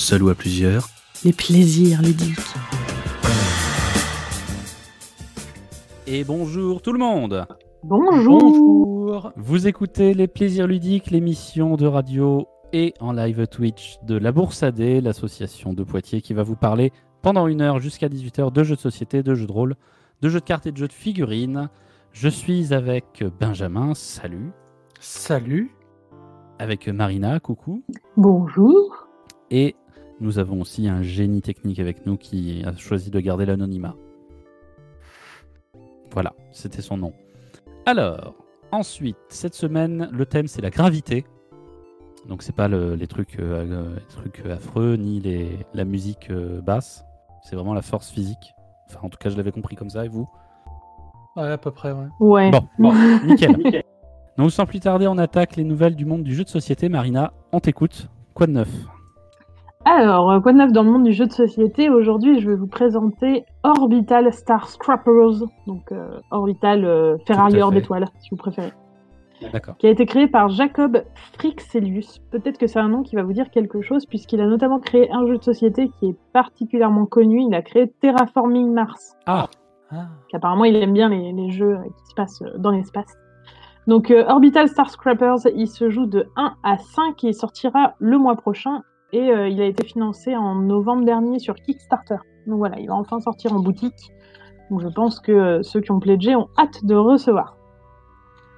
seul ou à plusieurs. Les plaisirs ludiques. Et bonjour tout le monde Bonjour. Vous écoutez Les Plaisirs Ludiques, l'émission de radio et en live Twitch de la Bourse AD, l'association de Poitiers qui va vous parler pendant une heure jusqu'à 18h de jeux de société, de jeux de rôle, de jeux de cartes et de jeux de figurines. Je suis avec Benjamin, salut. Salut. Avec Marina, coucou. Bonjour. Et nous avons aussi un génie technique avec nous qui a choisi de garder l'anonymat. Voilà, c'était son nom. Alors, ensuite, cette semaine, le thème c'est la gravité. Donc c'est pas le- les, trucs, euh, euh, les trucs affreux ni les, la musique euh, basse. C'est vraiment la force physique. Enfin, en tout cas, je l'avais compris comme ça. Et vous? Ouais, à peu près, ouais. Ouais. Bon, bon, nickel. Donc sans plus tarder, on attaque les nouvelles du monde du jeu de société. Marina, on t'écoute. Quoi de neuf? Alors, euh, quoi de neuf dans le monde du jeu de société Aujourd'hui, je vais vous présenter Orbital Star Scrappers. Donc, euh, Orbital euh, ferrailleur d'étoiles, si vous préférez. D'accord. Qui a été créé par Jacob Frixelius. Peut-être que c'est un nom qui va vous dire quelque chose, puisqu'il a notamment créé un jeu de société qui est particulièrement connu. Il a créé Terraforming Mars. Ah, Ah. Apparemment, il aime bien les, les jeux euh, qui se passent dans l'espace. Donc, euh, Orbital Star Scrappers, il se joue de 1 à 5 et il sortira le mois prochain. Et euh, il a été financé en novembre dernier sur Kickstarter. Donc voilà, il va enfin sortir en boutique. Donc je pense que euh, ceux qui ont pledgé ont hâte de recevoir.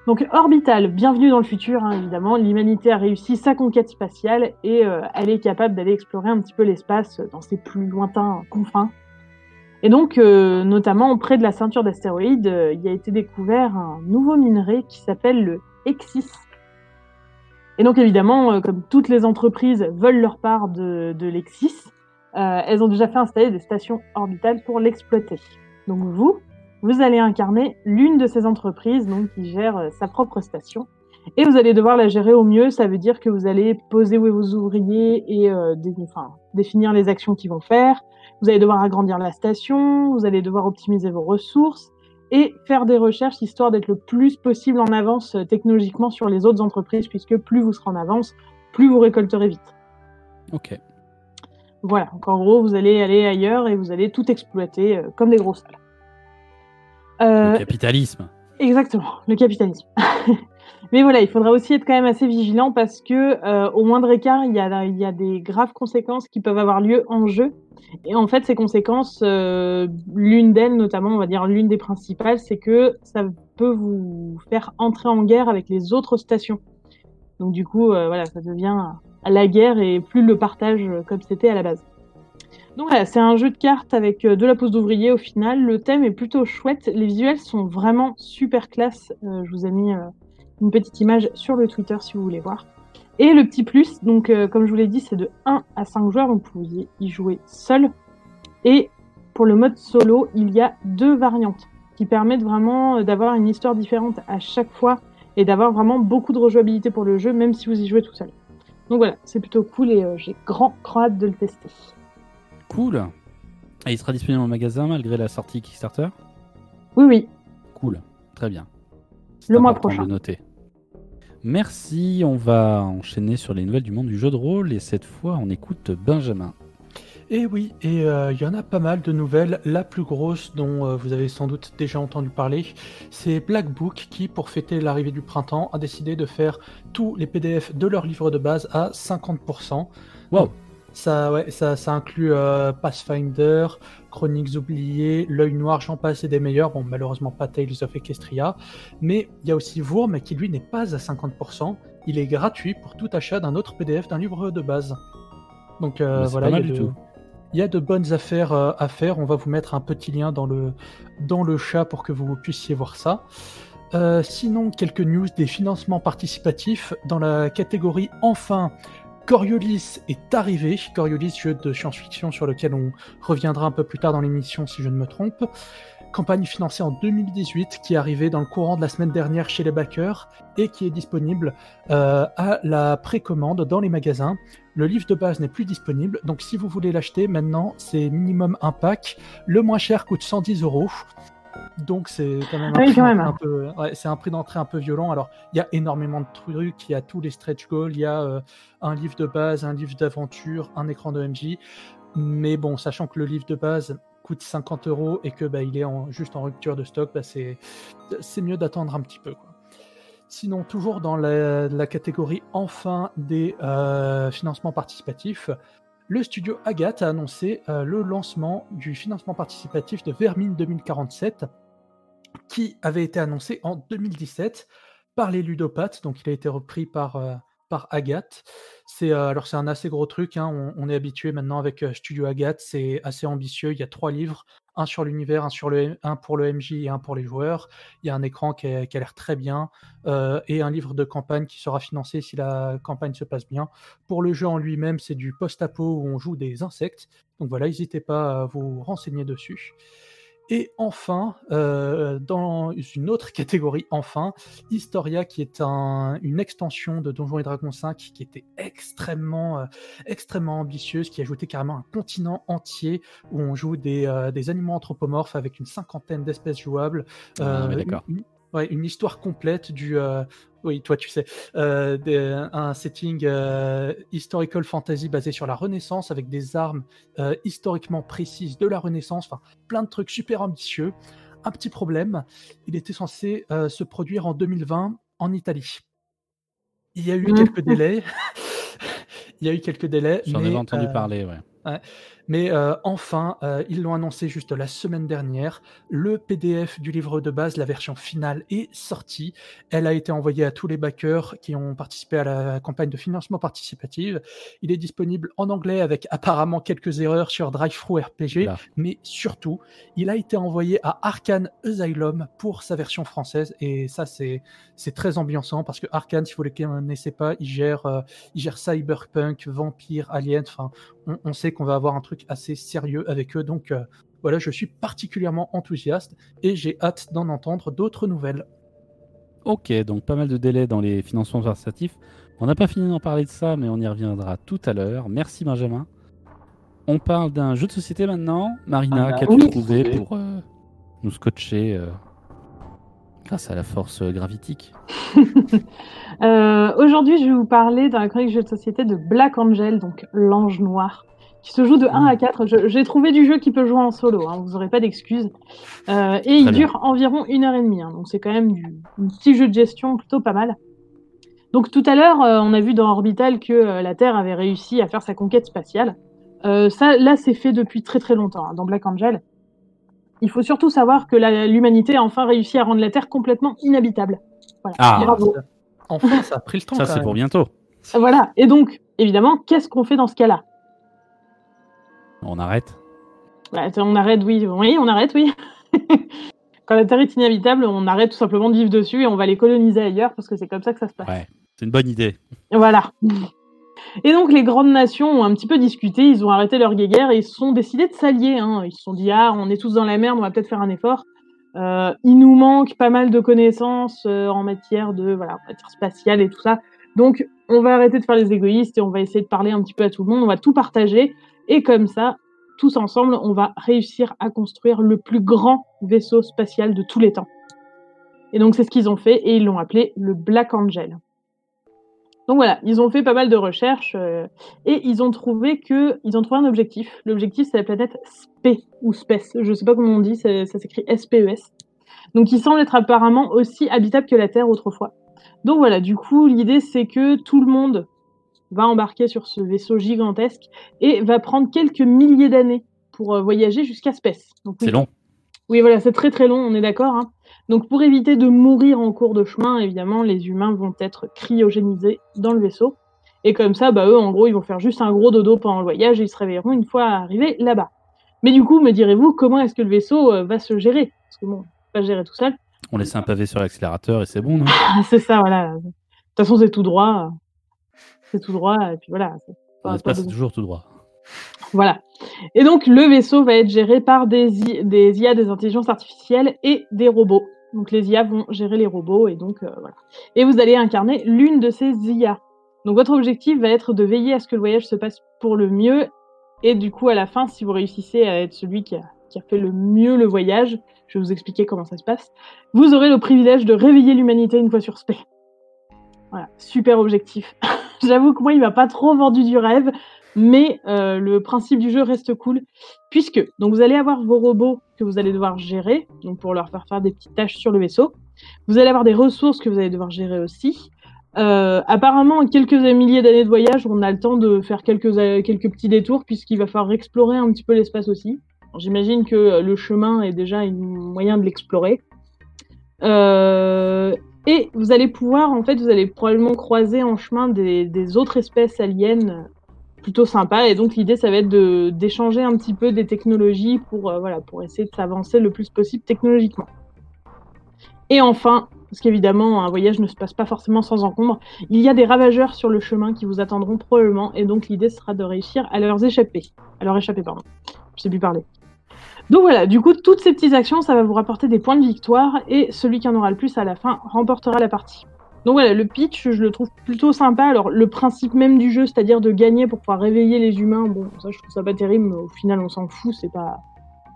Donc Orbital, bienvenue dans le futur, hein, évidemment. L'humanité a réussi sa conquête spatiale et euh, elle est capable d'aller explorer un petit peu l'espace dans ses plus lointains confins. Et donc, notamment près de la ceinture d'astéroïdes, il a été découvert un nouveau minerai qui s'appelle le Exis. Et donc, évidemment, euh, comme toutes les entreprises veulent leur part de, l'Exis, euh, elles ont déjà fait installer des stations orbitales pour l'exploiter. Donc, vous, vous allez incarner l'une de ces entreprises donc, qui gère euh, sa propre station. Et vous allez devoir la gérer au mieux. Ça veut dire que vous allez poser où est vos ouvriers et définir les actions qu'ils vont faire. Vous allez devoir agrandir la station, vous allez devoir optimiser vos ressources et faire des recherches histoire d'être le plus possible en avance euh, technologiquement sur les autres entreprises, puisque plus vous serez en avance, plus vous récolterez vite. ok. Voilà, donc en gros, vous allez aller ailleurs et vous allez tout exploiter euh, comme des gros salles. Euh, Le capitalisme. Exactement, le capitalisme. Mais voilà, il faudra aussi être quand même assez vigilant parce que euh, au moindre écart, il y, a, des graves conséquences qui peuvent avoir lieu en jeu. Et en fait, ces conséquences, euh, l'une d'elles, notamment, on va dire l'une des principales, c'est que ça peut vous faire entrer en guerre avec les autres stations. Donc du coup, euh, voilà, ça devient la guerre et plus le partage comme c'était à la base. Donc voilà, c'est un jeu de cartes avec de la pose d'ouvrier au final. Le thème est plutôt chouette. Les visuels sont vraiment super classe. Je vous ai mis une petite image sur le Twitter si vous voulez voir. Et le petit plus, donc euh, comme je vous l'ai dit, c'est de 1 à 5 joueurs, donc vous pouvez y jouer seul. Et pour le mode solo, il y a deux variantes qui permettent vraiment euh, d'avoir une histoire différente à chaque fois et d'avoir vraiment beaucoup de rejouabilité pour le jeu, même si vous y jouez tout seul. Donc voilà, c'est plutôt cool et euh, j'ai grand, grand hâte de le tester. Cool. Et il sera disponible au magasin malgré la sortie Kickstarter? Oui, oui, Cool. Très bien. Le mois prochain. de noter. Merci. On va enchaîner sur les nouvelles du monde du jeu de rôle et cette fois on écoute Benjamin. Et oui, et euh, il y en a pas mal de nouvelles. La plus grosse, dont euh, vous avez sans doute déjà entendu parler, c'est Black Book qui, pour fêter l'arrivée du printemps, a décidé de faire tous les PDF de leur livre de base à 50%. Wow. Ça, ouais, ça, ça inclut euh, Pathfinder, Chroniques oubliées, L'œil noir, j'en passe et des meilleurs. Bon, malheureusement pas Tales of Equestria. Mais il y a aussi Vourm qui, lui, n'est pas à 50%. Il est gratuit pour tout achat d'un autre PDF d'un livre de base. Donc euh, voilà, il y a du de- tout. il y a de bonnes affaires euh, à faire. On va vous mettre un petit lien dans le, dans le chat pour que vous puissiez voir ça. Euh, sinon, quelques news des financements participatifs dans la catégorie enfin. Coriolis est arrivé. Coriolis, jeu de science-fiction sur lequel on reviendra un peu plus tard dans l'émission si je ne me trompe. Campagne financée en 2018 qui est arrivée dans le courant de la semaine dernière chez les backers et qui est disponible euh, à la précommande dans les magasins. Le livre de base n'est plus disponible, donc si vous voulez l'acheter maintenant, c'est minimum un pack. Le moins cher coûte 110 euros. Donc c'est quand même un oui, prix quand même. d'entrée un peu, ouais, c'est un prix d'entrée un peu violent. Alors il y a énormément de trucs, il y a tous les stretch goals, il y a euh, un livre de base, un livre d'aventure, un écran de MJ. Mais bon, sachant que le livre de base coûte 50 euros et que bah, il est en, juste en rupture de stock, bah, c'est c'est mieux d'attendre un petit peu. Quoi. Sinon, toujours dans la, la catégorie enfin des euh, financements participatifs, le studio Agathe a annoncé euh, le lancement du financement participatif de Vermine 2047, qui avait été annoncé en 2017 par les ludopathes. Donc, il a été repris par, euh, par Agathe. C'est euh, alors c'est un assez gros truc. hein, On, est habitué maintenant avec euh, Studio Agathe. C'est assez ambitieux. Il y a trois livres, un sur l'univers, un sur le, un pour le MJ et un pour les joueurs. Il y a un écran qui a, qui a l'air très bien euh, et un livre de campagne qui sera financé si la campagne se passe bien. Pour le jeu en lui-même, c'est du post-apo où on joue des insectes. Donc voilà, n'hésitez pas à vous renseigner dessus. Et enfin, euh, dans une autre catégorie, enfin, Historia, qui est un- une extension de Donjons et Dragons 5, qui était extrêmement, euh, extrêmement ambitieuse, qui ajoutait carrément un continent entier où on joue des, euh, des animaux anthropomorphes avec une cinquantaine d'espèces jouables. Ah, une- ouais, une histoire complète du. euh, oui, toi tu sais, euh, des- un setting euh, historical fantasy basé sur la Renaissance avec des armes euh, historiquement précises de la Renaissance, enfin plein de trucs super ambitieux. Un petit problème, il était censé euh, se produire en 2020 en Italie. Il y a eu Mhm. quelques délais. il y a eu quelques délais. J'en avais entendu euh, parler, ouais. Mais euh, enfin, euh, ils l'ont annoncé juste la semaine dernière. Le PDF du livre de base, la version finale, est sortie. Elle a été envoyée à tous les backers qui ont participé à la campagne de financement participative. Il est disponible en anglais avec apparemment quelques erreurs sur DriveThru RPG, Là. mais surtout, il a été envoyé à Arkane Asylum pour sa version française. Et ça, c'est c'est très ambiançant parce que Arkane, si vous ne les connaissez pas, il gère, euh, il gère Cyberpunk, Vampire, Alien, enfin on, on sait qu'on va avoir un truc assez sérieux avec eux. Donc euh, voilà, je suis particulièrement enthousiaste et j'ai hâte d'en entendre d'autres nouvelles. Ok, donc pas mal de délais dans les financements participatifs. On n'a pas fini d'en parler de ça, mais on y reviendra tout à l'heure. Merci Benjamin. On parle d'un jeu de société maintenant. Marina, Ah, qu'as-tu oui. trouvé pour euh, nous scotcher euh, grâce à la force gravitique? Euh, Aujourd'hui, je vais vous parler d'un chronique jeu de société de Black Angel, donc l'ange noir, qui se joue de 1 Mm. à 4. Je- J'ai trouvé du jeu qui peut jouer en solo, hein, vous n'aurez pas d'excuses. Euh, et il dure environ une heure et demie, hein, donc c'est quand même du un petit jeu de gestion plutôt pas mal. Donc tout à l'heure, euh, on a vu dans Orbital que euh, la Terre avait réussi à faire sa conquête spatiale. Euh, ça, là, c'est fait depuis très très longtemps hein, dans Black Angel. Il faut surtout savoir que l'humanité a enfin réussi à rendre la Terre complètement inhabitable. Voilà. Ah. Bravo. Enfin, ça a pris le temps. Ça, c'est pour bientôt. Voilà. Et donc, évidemment, qu'est-ce qu'on fait dans ce cas-là? On arrête. Bah, On arrête, oui, oui, on arrête, oui. Quand la Terre est inhabitable, on arrête tout simplement de vivre dessus et on va les coloniser ailleurs parce que c'est comme ça que ça se passe. Ouais, c'est une bonne idée. Voilà. Et donc les grandes nations ont un petit peu discuté, ils ont arrêté leur guéguerre et ils se sont décidés de s'allier. hein. Ils se sont dit ah on est tous dans la merde, on va peut-être faire un effort. Euh, il nous manque pas mal de connaissances euh, en matière de voilà en matière spatiale et tout ça. Donc on va arrêter de faire les égoïstes et on va essayer de parler un petit peu à tout le monde. On va tout partager et comme ça tous ensemble on va réussir à construire le plus grand vaisseau spatial de tous les temps. Et donc c'est ce qu'ils ont fait et ils l'ont appelé le Black Angel. Donc voilà, ils ont fait pas mal de recherches euh, et ils ont trouvé que ils ont trouvé un objectif. L'objectif c'est la planète SPE ou SPECE, je sais pas comment on dit, ça, ça s'écrit SPES. Donc il semble être apparemment aussi habitable que la Terre autrefois. Donc voilà, du coup l'idée c'est que tout le monde va embarquer sur ce vaisseau gigantesque et va prendre quelques milliers d'années pour euh, voyager jusqu'à oui, C'est long. oui, voilà, c'est très très long, on est d'accord. hein. Donc pour éviter de mourir en cours de chemin, évidemment, les humains vont être cryogénisés dans le vaisseau. Et comme ça, bah, eux, en gros, ils vont faire juste un gros dodo pendant le voyage et ils se réveilleront une fois arrivés là-bas. Mais du coup, me direz-vous, comment est-ce que le vaisseau euh, va se gérer? Parce que bon, on peut pas gérer tout seul. On laisse un pavé sur l'accélérateur et c'est bon, non? Ah, c'est ça, voilà. De toute façon, c'est tout droit. C'est tout droit, et puis voilà. c'est pas- En pas espace, c'est toujours tout droit. Voilà. Et donc, le vaisseau va être géré par des, I- des IA, des intelligences artificielles et des robots. Donc, les IA vont gérer les robots et donc, euh, voilà. Et vous allez incarner l'une de ces IA. Donc, votre objectif va être de veiller à ce que le voyage se passe pour le mieux. Et du coup, à la fin, si vous réussissez à être celui qui a, qui a fait le mieux le voyage. Je vais vous expliquer comment ça se passe. Vous aurez le privilège de réveiller l'humanité une fois sur Spé. Voilà, super objectif. J'avoue que moi, il m'a pas trop vendu du rêve, mais euh, le principe du jeu reste cool, puisque donc vous allez avoir vos robots que vous allez devoir gérer, donc pour leur faire faire des petites tâches sur le vaisseau. Vous allez avoir des ressources que vous allez devoir gérer aussi. Euh, apparemment, en quelques milliers d'années de voyage, on a le temps de faire quelques, quelques petits détours, puisqu'il va falloir explorer un petit peu l'espace aussi. J'imagine que le chemin est déjà un moyen de l'explorer. Euh, et vous allez pouvoir, en fait, vous allez probablement croiser en chemin des, autres espèces aliens plutôt sympas. Et donc l'idée, ça va être d'échanger un petit peu des technologies pour, euh, pour essayer de s'avancer le plus possible technologiquement. Et enfin, parce qu'évidemment, un voyage ne se passe pas forcément sans encombre, il y a des ravageurs sur le chemin qui vous attendront probablement, et donc l'idée sera de réussir à leur échapper. À leur échapper, pardon. Je sais plus parler. Donc voilà, du coup, toutes ces petites actions, ça va vous rapporter des points de victoire, et celui qui en aura le plus à la fin remportera la partie. Donc voilà, le pitch, je le trouve plutôt sympa. Alors, le principe même du jeu, c'est-à-dire de gagner pour pouvoir réveiller les humains, bon, ça, je trouve ça pas terrible, mais au final, on s'en fout, c'est pas.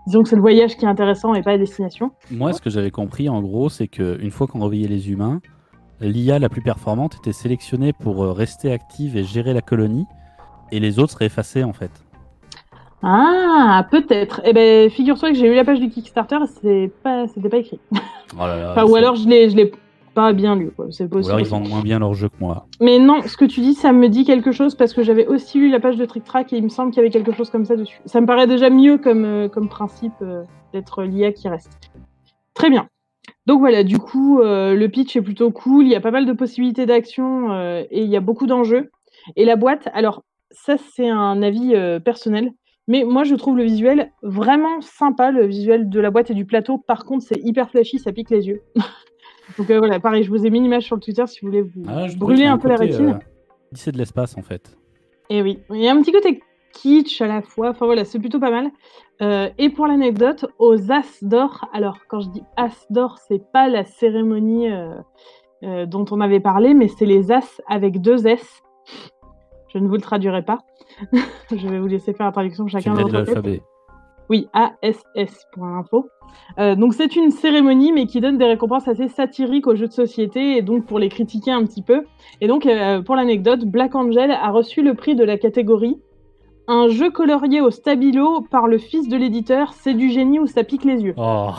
Disons que c'est le voyage qui est intéressant et pas la destination. Moi, ce que j'avais compris, en gros, c'est qu'une fois qu'on réveillait les humains, l'IA la plus performante était sélectionnée pour euh, rester active et gérer la colonie, et les autres seraient effacés, en fait. Ah, peut-être. Eh ben, figure-toi que j'ai eu la page du Kickstarter, c'est pas, c'était pas écrit. Oh là là, Enfin, ou alors je l'ai, je l'ai pas bien lu, quoi. C'est Ou alors ils vendent moins bien leur jeu que moi. Mais non, ce que tu dis, ça me dit quelque chose parce que j'avais aussi lu la page de Trick Track et il me semble qu'il y avait quelque chose comme ça dessus. Ça me paraît déjà mieux comme, euh, comme principe euh, d'être l'IA qui reste. Très bien. Donc voilà, du coup, euh, le pitch est plutôt cool. Il y a pas mal de possibilités d'action euh, et il y a beaucoup d'enjeux. Et la boîte, alors ça c'est un avis personnel, mais moi je trouve le visuel vraiment sympa, le visuel de la boîte et du plateau. Par contre, c'est hyper flashy, ça pique les yeux. Donc euh, voilà, pareil, je vous ai mis une image sur le Twitter si vous voulez vous Ah, brûler un peu la rétine. euh, C'est de l'espace en fait. Et oui, il y a un petit côté kitsch à la fois. Enfin voilà, c'est plutôt pas mal. Euh, et pour l'anecdote, aux As d'or, alors quand je dis As d'or, c'est pas la cérémonie euh, dont on avait parlé, mais c'est les As avec deux S. Je ne vous le traduirai pas. je vais vous laisser faire la traduction chacun dit votre. Oui, ASS pour l'info. Euh, donc c'est une cérémonie, mais qui donne des récompenses assez satiriques aux jeux de société, et donc pour les critiquer un petit peu. Et donc euh, pour l'anecdote, Black Angel a reçu le prix de la catégorie un jeu colorié au stabilo par le fils de l'éditeur. C'est du génie ou ça pique les yeux. Oh,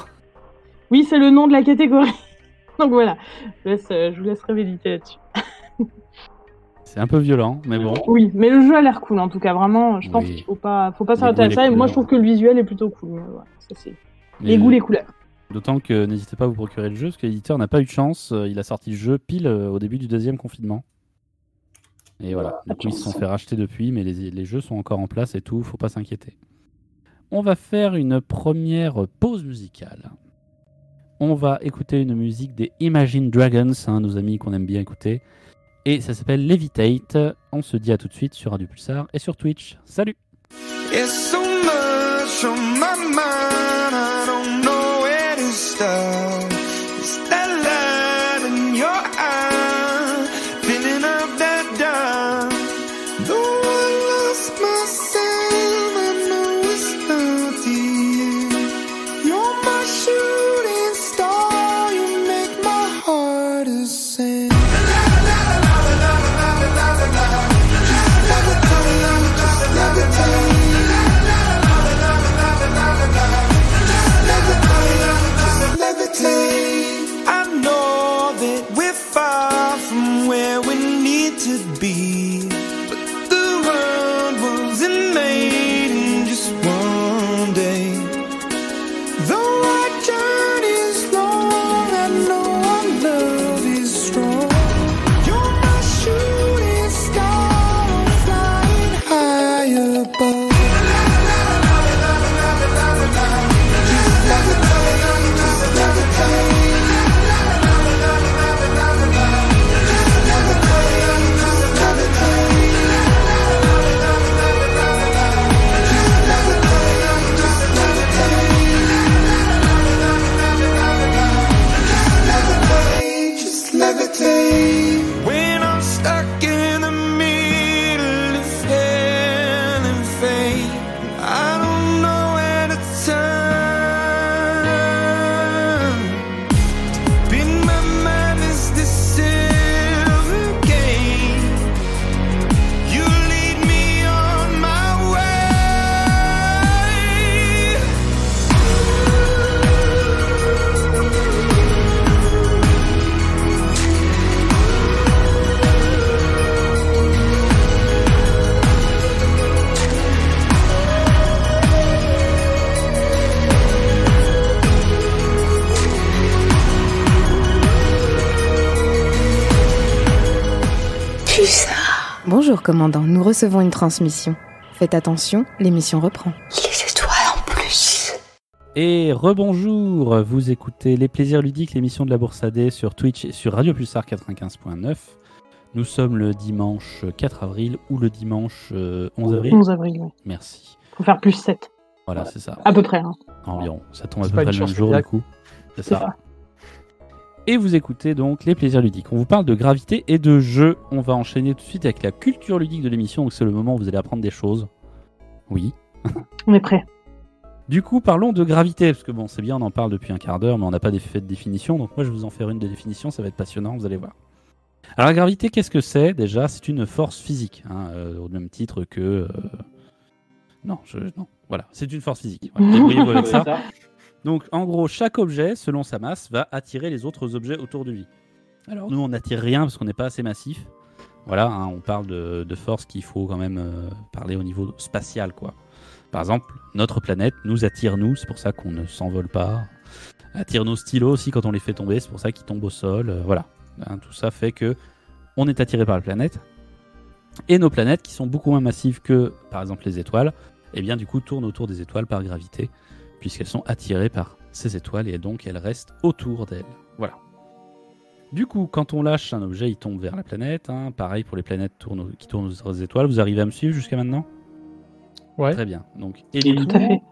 Oui, c'est le nom de la catégorie. donc voilà, je, laisse, euh, je vous laisserai méditer là-dessus. c'est un peu violent, mais bon. Oui, mais le jeu a l'air cool en tout cas. Vraiment, je pense Oui. qu'il faut pas, faut pas s'arrêter à ça. Et moi, je trouve que le visuel est plutôt cool. ça, c'est les goûts, les couleurs. D'autant que n'hésitez pas à vous procurer le jeu, parce que l'éditeur n'a pas eu de chance. euh, Il a sorti le jeu pile euh, au début du deuxième confinement. Et voilà, Pas du coup ils se sont fait racheter depuis, mais les, les jeux sont encore en place et tout, faut pas s'inquiéter. On va faire une première pause musicale. On va écouter une musique des Imagine Dragons, hein, nos amis qu'on aime bien écouter. Et ça s'appelle Levitate. On se dit à tout de suite sur Radio Pulsar et sur Twitch. Salut commandant, nous recevons une transmission. Faites attention, l'émission reprend. Les étoiles en plus. Et rebonjour, vous écoutez Les Plaisirs Ludiques, l'émission de la Bourse AD sur Twitch et sur Radio Pulsar 95.9. Nous sommes le dimanche 4 avril ou le dimanche euh, 11 avril. 11 avril, oui. Merci. Faut faire plus 7, Voilà, c'est ça. à peu près. hein. Environ. Ça tombe à peu près le même jour du coup. C'est C'est ça. ça. Et vous écoutez donc les plaisirs ludiques. On vous parle de gravité et de jeu. On va enchaîner tout de suite avec la culture ludique de l'émission. Donc c'est le moment où vous allez apprendre des choses. Oui. On est prêt. Du coup, parlons de gravité. Parce que bon, c'est bien, on en parle depuis un quart d'heure, mais on n'a pas des- fait de définition. Donc moi, je vais vous en faire une de définition. Ça va être passionnant, vous allez voir. Alors la gravité, qu'est-ce que c'est? Déjà, c'est une force physique. hein, euh, au même titre que... euh, Non, je... non. Voilà, c'est une force physique. Voilà, avec ça. Donc, en gros, chaque objet, selon sa masse, va attirer les autres objets autour de lui. Alors, nous, on n'attire rien parce qu'on n'est pas assez massif. Voilà, hein, on parle de, de force qu'il faut quand même euh, parler au niveau spatial, quoi. Par exemple, notre planète nous attire, nous, c'est pour ça qu'on ne s'envole pas. Attire nos stylos aussi quand on les fait tomber, c'est pour ça qu'ils tombent au sol. euh, voilà, Hein, tout ça fait que on est attiré par la planète. Et nos planètes, qui sont beaucoup moins massives que, par exemple, les étoiles, eh bien, du coup, tournent autour des étoiles par gravité puisqu'elles sont attirées par ces étoiles et donc elles restent autour d'elles. Voilà. Du coup, quand on lâche un objet, il tombe vers la planète. hein. Pareil pour les planètes tournent- qui tournent autour des étoiles. Vous arrivez à me suivre jusqu'à maintenant? Ouais. Très bien. Donc, et du Tout coup, à fait.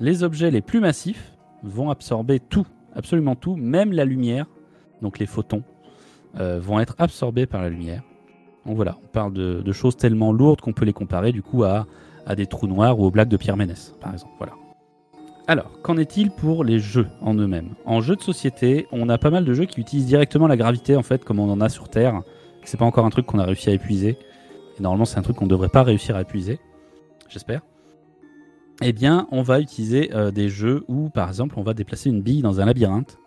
les objets les plus massifs vont absorber tout, absolument tout, même la lumière, donc les photons, euh, vont être absorbés par la lumière. Donc voilà, on parle de, de choses tellement lourdes qu'on peut les comparer du coup à, à des trous noirs ou aux blagues de Pierre Ménès, par exemple. Voilà. Alors, qu'en est-il pour les jeux en eux-mêmes? En jeu de société, on a pas mal de jeux qui utilisent directement la gravité, en fait, comme on en a sur Terre. C'est pas encore un truc qu'on a réussi à épuiser. Et normalement, c'est un truc qu'on devrait pas réussir à épuiser. J'espère. Eh bien, on va utiliser euh, des jeux où, par exemple, on va déplacer une bille dans un labyrinthe.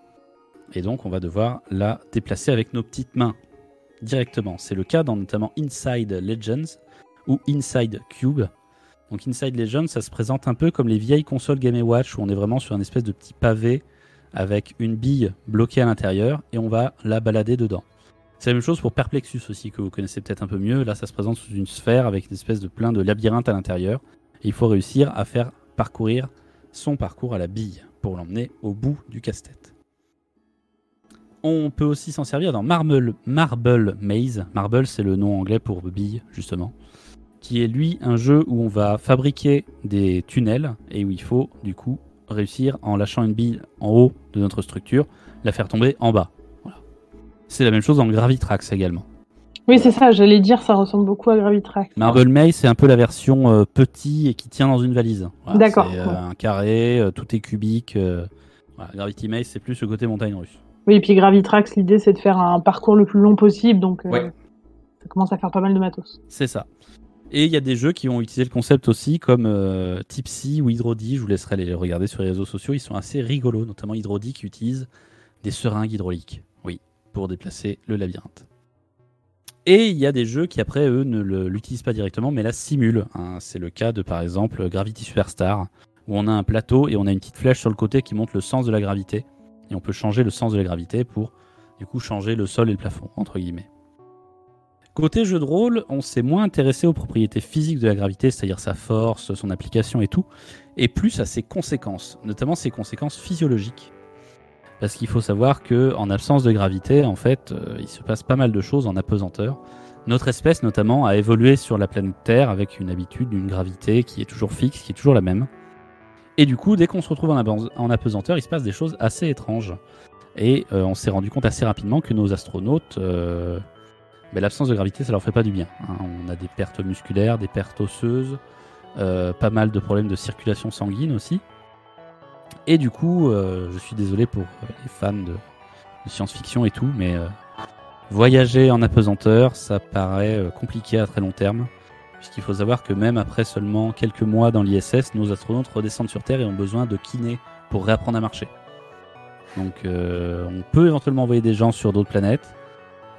Et donc, on va devoir la déplacer avec nos petites mains directement. C'est le cas dans notamment Inside Legends ou Inside Cube. Donc Inside Legends, ça se présente un peu comme les vieilles consoles Game Watch où on est vraiment sur un espèce de petit pavé avec une bille bloquée à l'intérieur et on va la balader dedans. C'est la même chose pour Perplexus aussi que vous connaissez peut-être un peu mieux. Là, ça se présente sous une sphère avec une espèce de plein de labyrinthe à l'intérieur. Il faut réussir à faire parcourir son parcours à la bille pour l'emmener au bout du casse-tête. On peut aussi s'en servir dans Marble, Marble Maze. Marble, c'est le nom anglais pour bille, justement. Qui est lui un jeu où on va fabriquer des tunnels et où il faut, du coup, réussir en lâchant une bille en haut de notre structure, la faire tomber en bas. Voilà. C'est la même chose dans Gravitrax également. Oui, c'est ça, j'allais dire, ça ressemble beaucoup à Gravitrax. Marble Maze, c'est un peu la version euh, petit et qui tient dans une valise. Voilà, D'accord, C'est euh, ouais. un carré, euh, tout est cubique. euh, voilà, Gravity Maze, c'est plus le côté montagne russe. Oui, et puis Gravitrax, l'idée, c'est de faire un parcours le plus long possible, donc Ouais. ça commence à faire pas mal de matos. C'est ça. Et il y a des jeux qui ont utilisé le concept aussi, comme euh, Tipsy ou Hydrodi. Je vous laisserai les regarder sur les réseaux sociaux. Ils sont assez rigolos, notamment Hydrodi qui utilise des seringues hydrauliques. Oui, pour déplacer le labyrinthe. Et il y a des jeux qui, après, eux, ne l'utilisent pas directement, mais la simulent. hein. C'est le cas de, par exemple, Gravity Superstar, où on a un plateau et on a une petite flèche sur le côté qui montre le sens de la gravité. Et on peut changer le sens de la gravité pour, du coup, changer le sol et le plafond, entre guillemets. Côté jeu de rôle, on s'est moins intéressé aux propriétés physiques de la gravité, c'est-à-dire sa force, son application et tout, et plus à ses conséquences, notamment ses conséquences physiologiques. Parce qu'il faut savoir que en absence de gravité, en fait, euh, il se passe pas mal de choses en apesanteur. Notre espèce, notamment, a évolué sur la planète Terre avec une habitude d'une gravité qui est toujours fixe, qui est toujours la même. Et du coup, dès qu'on se retrouve en, apesanteur, il se passe des choses assez étranges. Et euh, on s'est rendu compte assez rapidement que nos astronautes, euh, ben, l'absence de gravité, ça leur fait pas du bien. hein. On a des pertes musculaires, des pertes osseuses, euh, pas mal de problèmes de circulation sanguine aussi. Et du coup, euh, je suis désolé pour euh, les fans de, science-fiction et tout, mais voyager en apesanteur, ça paraît compliqué à très long terme. Puisqu'il faut savoir que même après seulement quelques mois dans l'ISS, nos astronautes redescendent sur Terre et ont besoin de kinés pour réapprendre à marcher. Donc on peut éventuellement envoyer des gens sur d'autres planètes,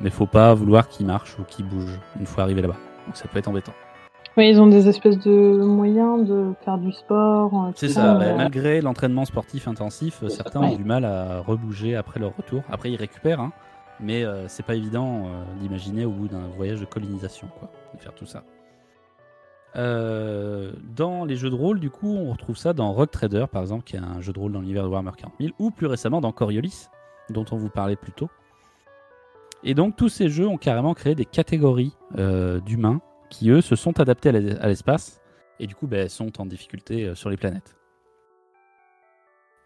mais faut pas vouloir qu'ils marchent ou qu'ils bougent une fois arrivés là-bas. Donc ça peut être embêtant. Oui, ils ont des espèces de moyens de faire du sport. euh, C'est ça, euh, bah, malgré l'entraînement sportif intensif, euh, certains ont Ouais. du mal à rebouger après leur retour. Après ils récupèrent, hein, Mais euh, c'est pas évident euh, d'imaginer au bout d'un voyage de colonisation, quoi, de faire tout ça. Euh, dans les jeux de rôle, du coup, on retrouve ça dans Rogue Trader, par exemple, qui est un jeu de rôle dans l'univers de Warhammer 40 000, ou plus récemment dans Coriolis, dont on vous parlait plus tôt. Et donc, tous ces jeux ont carrément créé des catégories euh, d'humains qui, eux, se sont adaptés à l'es- à l'espace et du coup, ben, sont en difficulté euh, sur les planètes.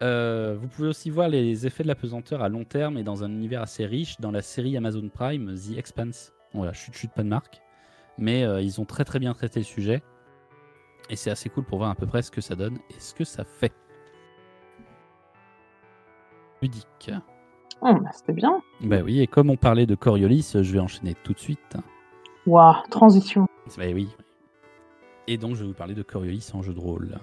Euh, vous pouvez aussi voir les effets de la pesanteur à long terme et dans un univers assez riche dans la série Amazon Prime The Expanse. Voilà, chute chute pas de marque, mais ils ont très très bien traité le sujet et c'est assez cool pour voir à peu près ce que ça donne et ce que ça fait. Ludique. Oh, bah, c'était bien. Bah oui, et comme on parlait de Coriolis, je vais enchaîner tout de suite. Waouh, transition. Bah oui. Et donc, je vais vous parler de Coriolis en jeu de rôle.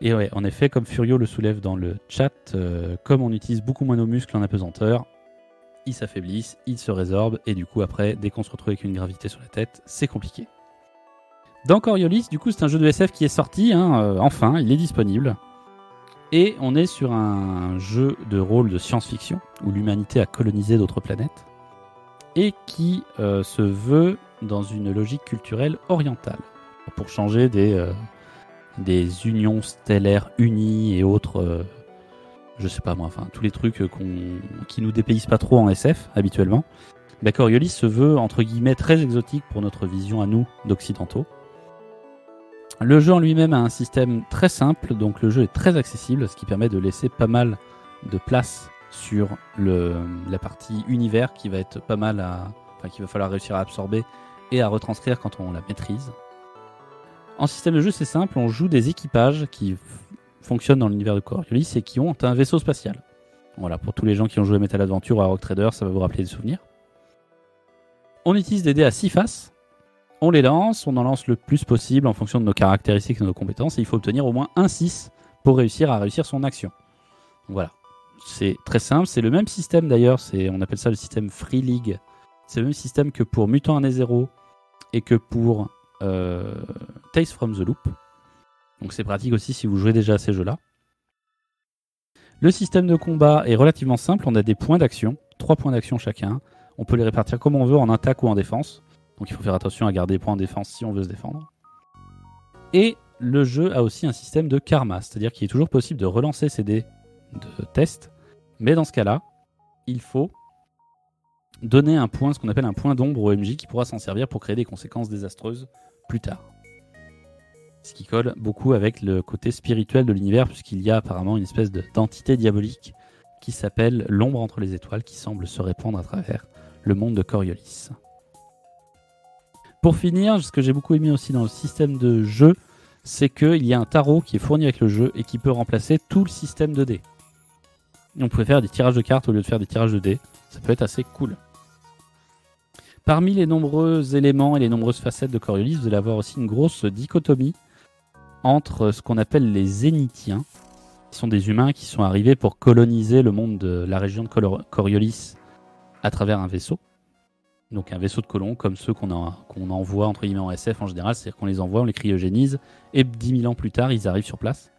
Et ouais, en effet, comme Furio le soulève dans le chat, euh, comme on utilise beaucoup moins nos muscles en apesanteur, ils s'affaiblissent, ils se résorbent, et du coup, après, dès qu'on se retrouve avec une gravité sur la tête, c'est compliqué. Dans Coriolis, du coup, c'est un jeu de SF qui est sorti, hein, euh, enfin, il est disponible. Et on est sur un jeu de rôle de science-fiction, où l'humanité a colonisé d'autres planètes, et qui euh, se veut dans une logique culturelle orientale, pour changer des, euh, des unions stellaires unies et autres, euh, je sais pas moi, enfin tous les trucs qu'on, qui nous dépaysent pas trop en SF habituellement. Bah, Coriolis se veut entre guillemets très exotique pour notre vision à nous d'occidentaux. Le jeu en lui-même a un système très simple, donc le jeu est très accessible, ce qui permet de laisser pas mal de place sur la partie univers qui va être pas mal à, enfin qu'il va falloir réussir à absorber et à retranscrire quand on la maîtrise. En système de jeu, c'est simple, on joue des équipages qui fonctionnent dans l'univers de Coriolis et qui ont un vaisseau spatial. Voilà, pour tous les gens qui ont joué Metal Adventure ou à Rock Trader, ça va vous rappeler des souvenirs. On utilise des dés à 6 faces. On les lance, on en lance le plus possible en fonction de nos caractéristiques et de nos compétences. Et il faut obtenir au moins un 6 pour réussir à réussir son action. Voilà. C'est très simple, c'est le même système d'ailleurs, on appelle ça le système Free League. C'est le même système que pour Mutant Année Zero et que pour euh, Tales from the Loop. Donc c'est pratique aussi si vous jouez déjà à ces jeux-là. Le système de combat est relativement simple, on a des points d'action, trois points d'action chacun. On peut les répartir comme on veut en attaque ou en défense. Donc il faut faire attention à garder des points en défense si on veut se défendre. Et le jeu a aussi un système de karma, c'est-à-dire qu'il est toujours possible de relancer ses dés de test, mais dans ce cas-là, il faut donner un point, ce qu'on appelle un point d'ombre au MJ qui pourra s'en servir pour créer des conséquences désastreuses plus tard. Ce qui colle beaucoup avec le côté spirituel de l'univers, puisqu'il y a apparemment une espèce de- d'entité diabolique qui s'appelle l'ombre entre les étoiles, qui semble se répandre à travers le monde de Coriolis. Pour finir, ce que j'ai beaucoup aimé aussi dans le système de jeu, c'est qu'il y a un tarot qui est fourni avec le jeu et qui peut remplacer tout le système de dés. On peut faire des tirages de cartes au lieu de faire des tirages de dés. Ça peut être assez cool. Parmi les nombreux éléments et les nombreuses facettes de Coriolis, vous allez avoir aussi une grosse dichotomie entre ce qu'on appelle les Zénithiens, qui sont des humains qui sont arrivés pour coloniser le monde de la région de Coriolis à travers un vaisseau. Donc un vaisseau de colons, comme ceux qu'on en- qu'on envoie entre guillemets en SF en général, c'est-à-dire qu'on les envoie, on les cryogénise, et 10 000 ans plus tard, ils arrivent sur place.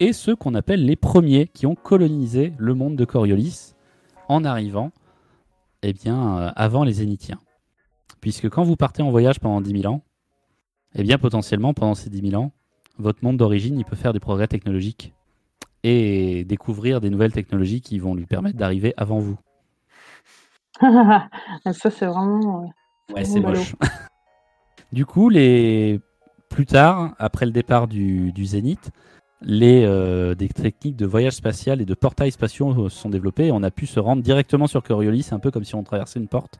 Et ceux qu'on appelle les premiers qui ont colonisé le monde de Coriolis en arrivant eh bien, euh, avant les Zénithiens. Puisque quand vous partez en voyage pendant 10 000 ans, eh bien potentiellement pendant ces 10 000 ans, votre monde d'origine peut faire des progrès technologiques et découvrir des nouvelles technologies qui vont lui permettre d'arriver avant vous. ça, c'est vraiment. euh, Ouais, c'est moche. du coup, les... plus tard, après le départ du, du Zénith, les, euh, des techniques de voyage spatial et de portails spatiaux euh, se sont développées et on a pu se rendre directement sur Coriolis, un peu comme si on traversait une porte.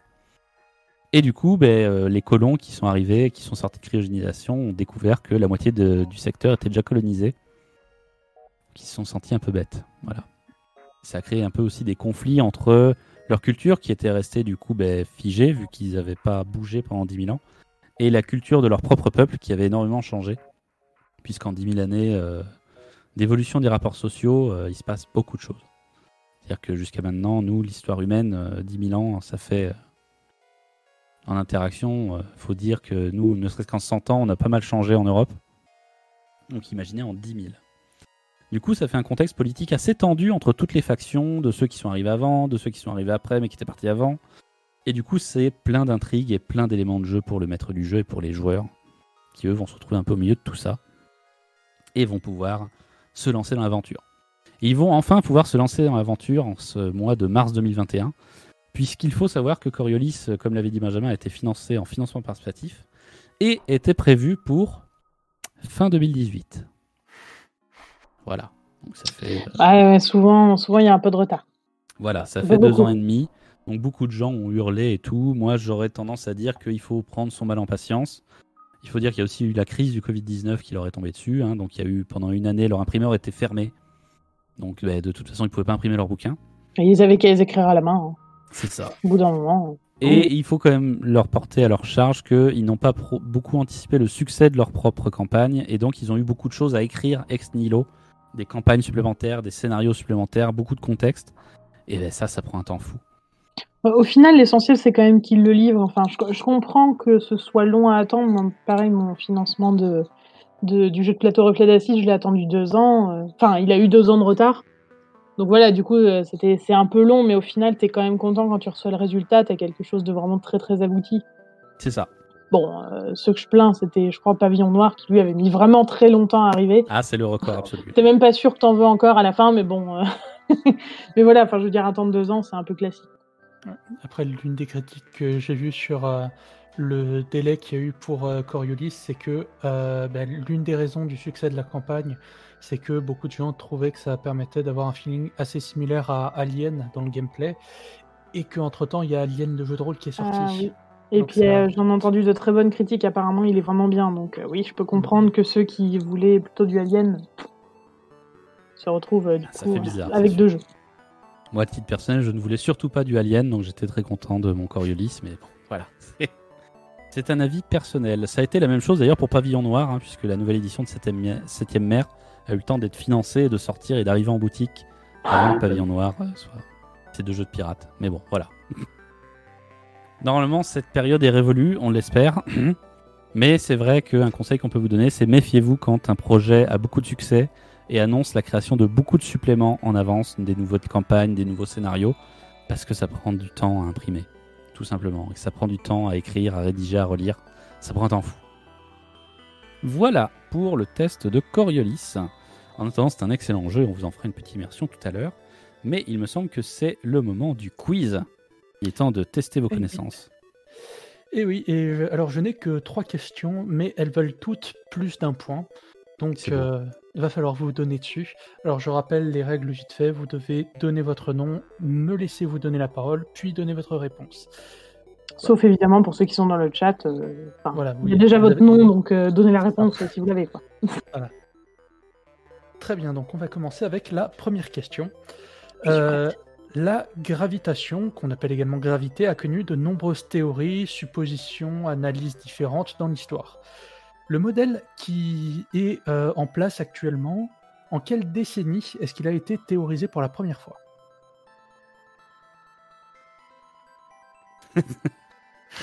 Et du coup, ben, euh, les colons qui sont arrivés, qui sont sortis de cryogénisation, ont découvert que la moitié de- du secteur était déjà colonisé, qui se sont sentis un peu bêtes. Voilà. Ça a créé un peu aussi des conflits entre leur culture, qui était restée du coup ben, figée, vu qu'ils n'avaient pas bougé pendant 10 000 ans, et la culture de leur propre peuple, qui avait énormément changé, puisqu'en 10 000 années euh, d'évolution des rapports sociaux, euh, il se passe beaucoup de choses. C'est-à-dire que jusqu'à maintenant, nous, l'histoire humaine, euh, 10 000 ans, ça fait... euh, en interaction, faut dire que nous, ne serait-ce qu'en 100 ans, on a pas mal changé en Europe. Donc imaginez en 10 000. Du coup, ça fait un contexte politique assez tendu entre toutes les factions, de ceux qui sont arrivés avant, de ceux qui sont arrivés après, mais qui étaient partis avant. Et du coup, c'est plein d'intrigues et plein d'éléments de jeu pour le maître du jeu et pour les joueurs, qui eux vont se retrouver un peu au milieu de tout ça, et vont pouvoir se lancer dans l'aventure. Ils vont enfin pouvoir se lancer dans l'aventure en ce mois de mars 2021, puisqu'il faut savoir que Coriolis, comme l'avait dit Benjamin, a été financé en financement participatif et était prévu pour fin 2018. Voilà. Donc ça fait, euh, Ouais, ouais, souvent, souvent il y a un peu de retard. voilà, ça fait deux ans et demi. Donc beaucoup de gens ont hurlé et tout. Moi, j'aurais tendance à dire qu'il faut prendre son mal en patience. Il faut dire qu'il y a aussi eu la crise du Covid-19 qui leur est tombée dessus. hein. Donc il y a eu pendant une année, leur imprimeur était fermé. Donc bah, de toute façon, ils ne pouvaient pas imprimer leurs bouquins. Et ils avaient qu'à les écrire à la main, hein, C'est ça. au bout d'un moment. Et il faut quand même leur porter à leur charge qu'ils n'ont pas beaucoup anticipé le succès de leur propre campagne. Et donc ils ont eu beaucoup de choses à écrire ex nihilo. Des campagnes supplémentaires, des scénarios supplémentaires, beaucoup de contexte. Et ben, ça, ça prend un temps fou. Au final, l'essentiel, c'est quand même qu'ils le livrent. Enfin, je, je comprends que ce soit long à attendre. Moi, pareil, mon financement de, de- du jeu de plateau Reflet d'Assise, je l'ai attendu deux ans. euh, Enfin, il a eu deux ans de retard. Donc voilà, du coup, euh, c'était, c'est un peu long, mais au final, t'es quand même content quand tu reçois le résultat. T'as quelque chose de vraiment très, très abouti. C'est ça. Bon, euh, ce que je plains, c'était, je crois, Pavillon Noir, qui lui avait mis vraiment très longtemps à arriver. Ah, c'est le record absolu. T'es même pas sûr que t'en veux encore à la fin, mais bon. euh, mais voilà, enfin, je veux dire, attendre deux ans, c'est un peu classique. Après, l'une des critiques que j'ai vues sur euh, le délai qu'il y a eu pour euh, Coriolis, c'est que euh, ben, l'une des raisons du succès de la campagne, c'est que beaucoup de gens trouvaient que ça permettait d'avoir un feeling assez similaire à Alien dans le gameplay, et qu'entre-temps, il y a Alien le jeu de rôle qui est sorti. Ah oui. Et Donc puis ça- euh, j'en ai entendu de très bonnes critiques, apparemment il est vraiment bien, donc euh, oui, je peux comprendre que ceux qui voulaient plutôt du Alien se retrouvent euh, du Ça coup fait bizarre, avec deux jeux. Moi, à titre personnel, je ne voulais surtout pas du Alien, donc j'étais très content de mon Coriolis, mais bon, voilà. C'est- un avis personnel. Ça a été la même chose d'ailleurs pour Pavillon Noir, hein, puisque la nouvelle édition de 7ème mer a eu le temps d'être financée, et de sortir et d'arriver en boutique avant que Pavillon Noir soit. C'est deux jeux de pirates. Mais bon, voilà. Normalement, cette période est révolue, on l'espère. Mais c'est vrai qu'un conseil qu'on peut vous donner, c'est méfiez-vous quand un projet a beaucoup de succès et annonce la création de beaucoup de suppléments en avance, des nouveaux de campagne, des nouveaux scénarios, parce que ça prend du temps à imprimer, tout simplement, et ça prend du temps à écrire, à rédiger, à relire. Ça prend un temps fou. Voilà pour le test de Coriolis. En attendant, c'est un excellent jeu, on vous en fera une petite immersion tout à l'heure. Mais il me semble que c'est le moment du quiz. Il est temps de tester vos oui. connaissances. Et oui, et euh, alors je n'ai que trois questions, mais elles veulent toutes plus d'un point. Donc bon. euh, il va falloir vous donner dessus. Alors je rappelle les règles vite fait, vous devez donner votre nom, me laisser vous donner la parole, puis donner votre réponse. Sauf évidemment pour ceux qui sont dans le chat. euh, Voilà, il y a oui, déjà votre avez- nom, donc euh, donnez la réponse si vous l'avez. quoi. Très bien, donc on va commencer avec la première question. Euh, la gravitation, qu'on appelle également gravité, a connu de nombreuses théories, suppositions, analyses différentes dans l'histoire. Le modèle qui est euh, en place actuellement, en quelle décennie est-ce qu'il a été théorisé pour la première fois?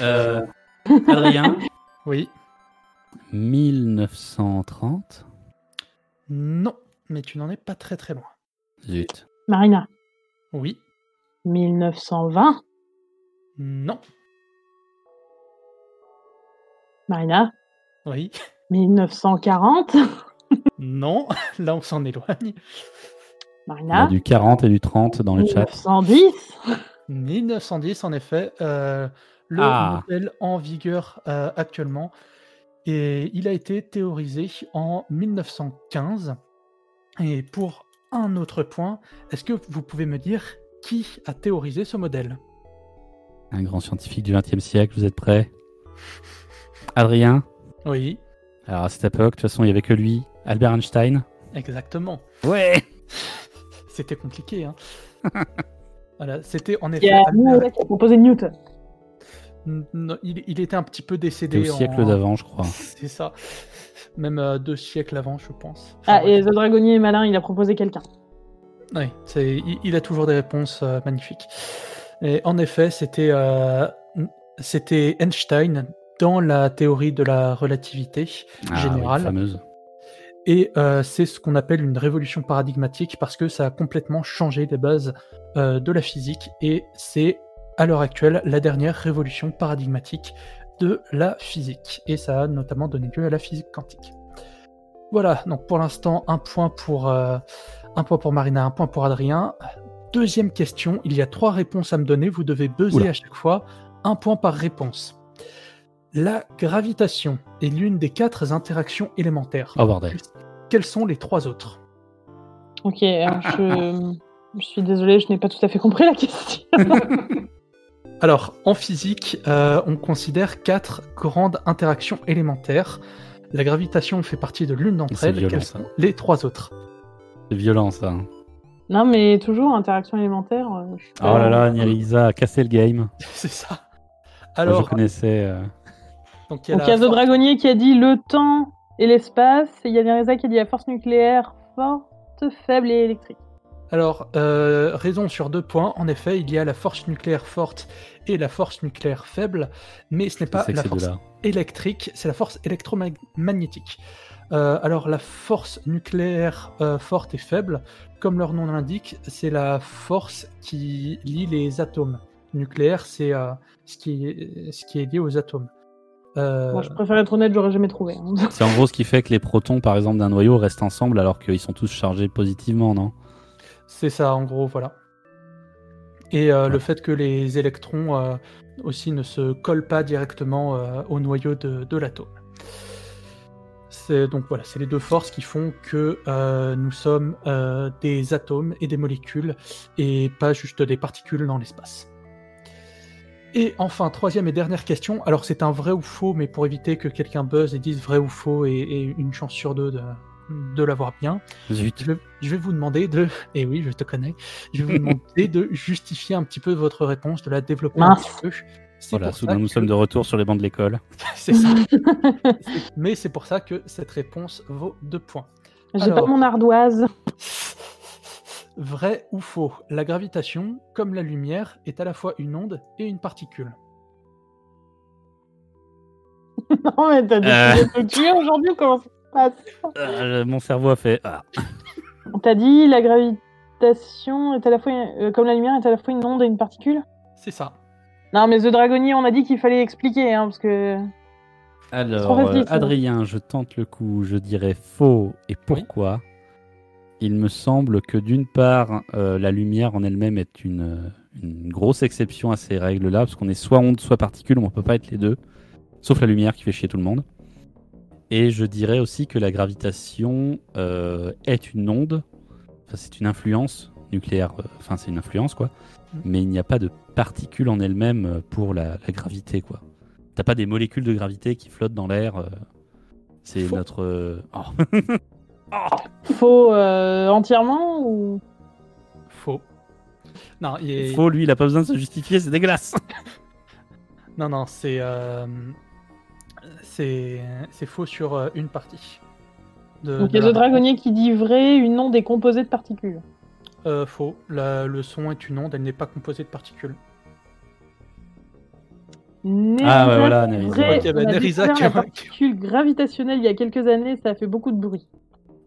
Euh, Adrien? Oui. 1930 Non, mais tu n'en es pas très très loin. Zut. Marina, Oui. 1920. Non. Marina, Oui. 1940. Non. Là, on s'en éloigne. Il y a Marina, du 40 et du 30 dans le chat. 1910. 1910, en effet, euh, le Ah. modèle en vigueur euh, actuellement. Et il a été théorisé en 1915. Et pour un autre point, est-ce que vous pouvez me dire qui a théorisé ce modèle? Un grand scientifique du XXe siècle, vous êtes prêts? Adrien? Oui, Alors à cette époque, de toute façon, il n'y avait que lui, Albert Einstein. exactement. Ouais C'était compliqué. Hein voilà, c'était en Il effet. y a Albert- qui a proposé Newton. Non, il, il était un petit peu C'était décédé. au siècle en- d'avant, je crois. C'est ça. Même euh, deux siècles avant, je pense. Enfin, Ah, et The Dragonnier est malin, il a proposé quelqu'un. Oui, c'est, il, il a toujours des réponses euh, magnifiques. Et en effet, c'était, euh, c'était Einstein dans la théorie de la relativité Ah, oui, générale. fameuse. Et euh, c'est ce qu'on appelle une révolution paradigmatique parce que ça a complètement changé les bases euh, de la physique et c'est à l'heure actuelle la dernière révolution paradigmatique de la physique. Et ça a notamment donné lieu à la physique quantique. Voilà, donc pour l'instant, un point pour, euh, un point pour Marina, un point pour Adrien. Deuxième question, il y a trois réponses à me donner, vous devez buzzer Oula. à chaque fois, un point par réponse. La gravitation est l'une des quatre interactions élémentaires. Oh bordel. Quelles sont les trois autres? Ok, alors je... je suis désolée, je n'ai pas tout à fait compris la question. Alors, en physique, euh, on considère quatre grandes interactions élémentaires. La gravitation fait partie de l'une d'entre elles. violent, ça. les trois autres? C'est violent ça. non, mais toujours interaction élémentaire. euh, je suis Oh pas- là là, Nerissa a cassé le game. C'est ça. Moi, Alors, je connaissais. euh, donc il y a The Dragonnier qui a dit le temps et l'espace, et il y a Nereza qui a dit la force nucléaire forte, faible et électrique. Alors, euh, raison sur deux points. En effet, il y a la force nucléaire forte et la force nucléaire faible, mais ce n'est pas la force électrique, c'est la force électromagnétique. Euh, alors la force nucléaire euh, forte et faible, comme leur nom l'indique, c'est la force qui lie les atomes. Nucléaire, c'est euh, ce, qui est, ce qui est lié aux atomes. Euh, Moi, je préfère être honnête, j'aurais jamais trouvé. hein. C'est en gros ce qui fait que les protons, par exemple, d'un noyau restent ensemble alors qu'ils sont tous chargés positivement, non? C'est ça, en gros, voilà. Et euh, le fait que les électrons euh, aussi ne se collent pas directement euh, au noyau de, de l'atome. C'est donc voilà, c'est les deux forces qui font que nous sommes des atomes et des molécules et pas juste des particules dans l'espace. Et enfin, troisième et dernière question. Alors c'est un vrai ou faux, mais pour éviter que quelqu'un buzz et dise vrai ou faux et, et une chance sur deux de, de l'avoir bien, Zut. je vais, je vais vous demander de, et oui, je te connais, je vais vous demander de justifier un petit peu votre réponse, de la développer un petit peu. C'est Voilà, pour soudain nous que- sommes de retour sur les bancs de l'école. C'est ça. Mais c'est pour ça que cette réponse vaut deux points. J'ai pas mon ardoise. Vrai ou faux La gravitation, comme la lumière, est à la fois une onde et une particule. non, mais t'as Euh. décidé de te tuer aujourd'hui ou comment Euh, mon cerveau a fait. Ah. On t'a dit la gravitation est à la fois, euh, comme la lumière, est à la fois une onde et une particule C'est ça. Non, mais The Dragonnier, on a dit qu'il fallait expliquer, hein, parce que. Alors, facile, euh. Adrien, je tente le coup, je dirais faux. Et pourquoi? Il me semble que d'une part, euh, la lumière en elle-même est une, une grosse exception à ces règles-là, parce qu'on est soit onde, soit particule, on ne peut pas être les deux, sauf la lumière qui fait chier tout le monde. Et je dirais aussi que la gravitation euh, est une onde, enfin c'est une influence nucléaire, euh, enfin c'est une influence quoi, Mm. mais il n'y a pas de particules en elle-même euh, pour la, la gravité quoi. T'as pas des molécules de gravité qui flottent dans l'air. euh, c'est Faux. notre. euh, oh. Faux euh, entièrement ou? Faux. Non, il est- Faux, lui, il a pas besoin de se justifier, c'est dégueulasse. non, non, c'est euh, c'est c'est faux sur euh, une partie. De, Donc il y a The Dragonnier qui dit vrai, une onde est composée de particules. Euh, faux. La- le son est une onde, elle n'est pas composée de particules. Ah, ouais, voilà, Nerissa. vrai, Ok, bah, on a la particule gravitationnelle il y a quelques années, ça a fait beaucoup de bruit.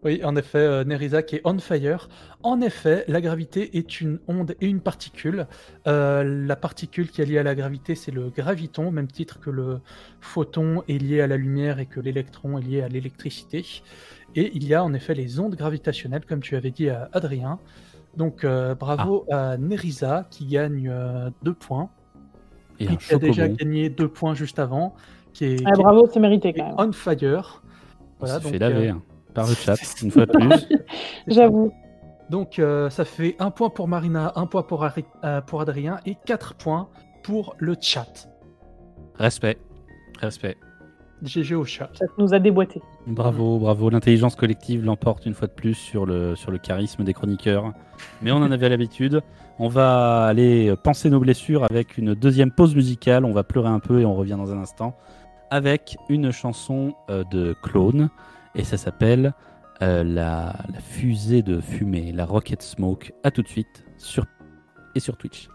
Oui, en effet, euh, Nerissa qui est on fire. En effet, la gravité est une onde et une particule. Euh, la particule qui est liée à la gravité, c'est le graviton, au même titre que le photon est lié à la lumière et que l'électron est lié à l'électricité. Et il y a en effet les ondes gravitationnelles, comme tu avais dit à Adrien. Donc euh, bravo à Nerissa qui gagne euh, deux points. Et qui a déjà gagné deux points juste avant. Qui est, Ah, qui bravo, c'est mérité quand même. on fire. Voilà, donc, fait laver euh, hein, par le chat, une fois de plus. J'avoue. Donc euh, ça fait un point pour Marina, un point pour, Ari- euh, pour Adrien et quatre points pour le chat. Respect. Respect. GG au chat. Ça nous a déboîté. Bravo, bravo. L'intelligence collective l'emporte une fois de plus sur le, sur le charisme des chroniqueurs. Mais on en avait l'habitude. On va aller penser nos blessures avec une deuxième pause musicale. On va pleurer un peu et on revient dans un instant avec une chanson euh, de Clone. Et ça s'appelle euh, la, fusée de fumée, la Rocket Smoke. À tout de suite sur et sur Twitch.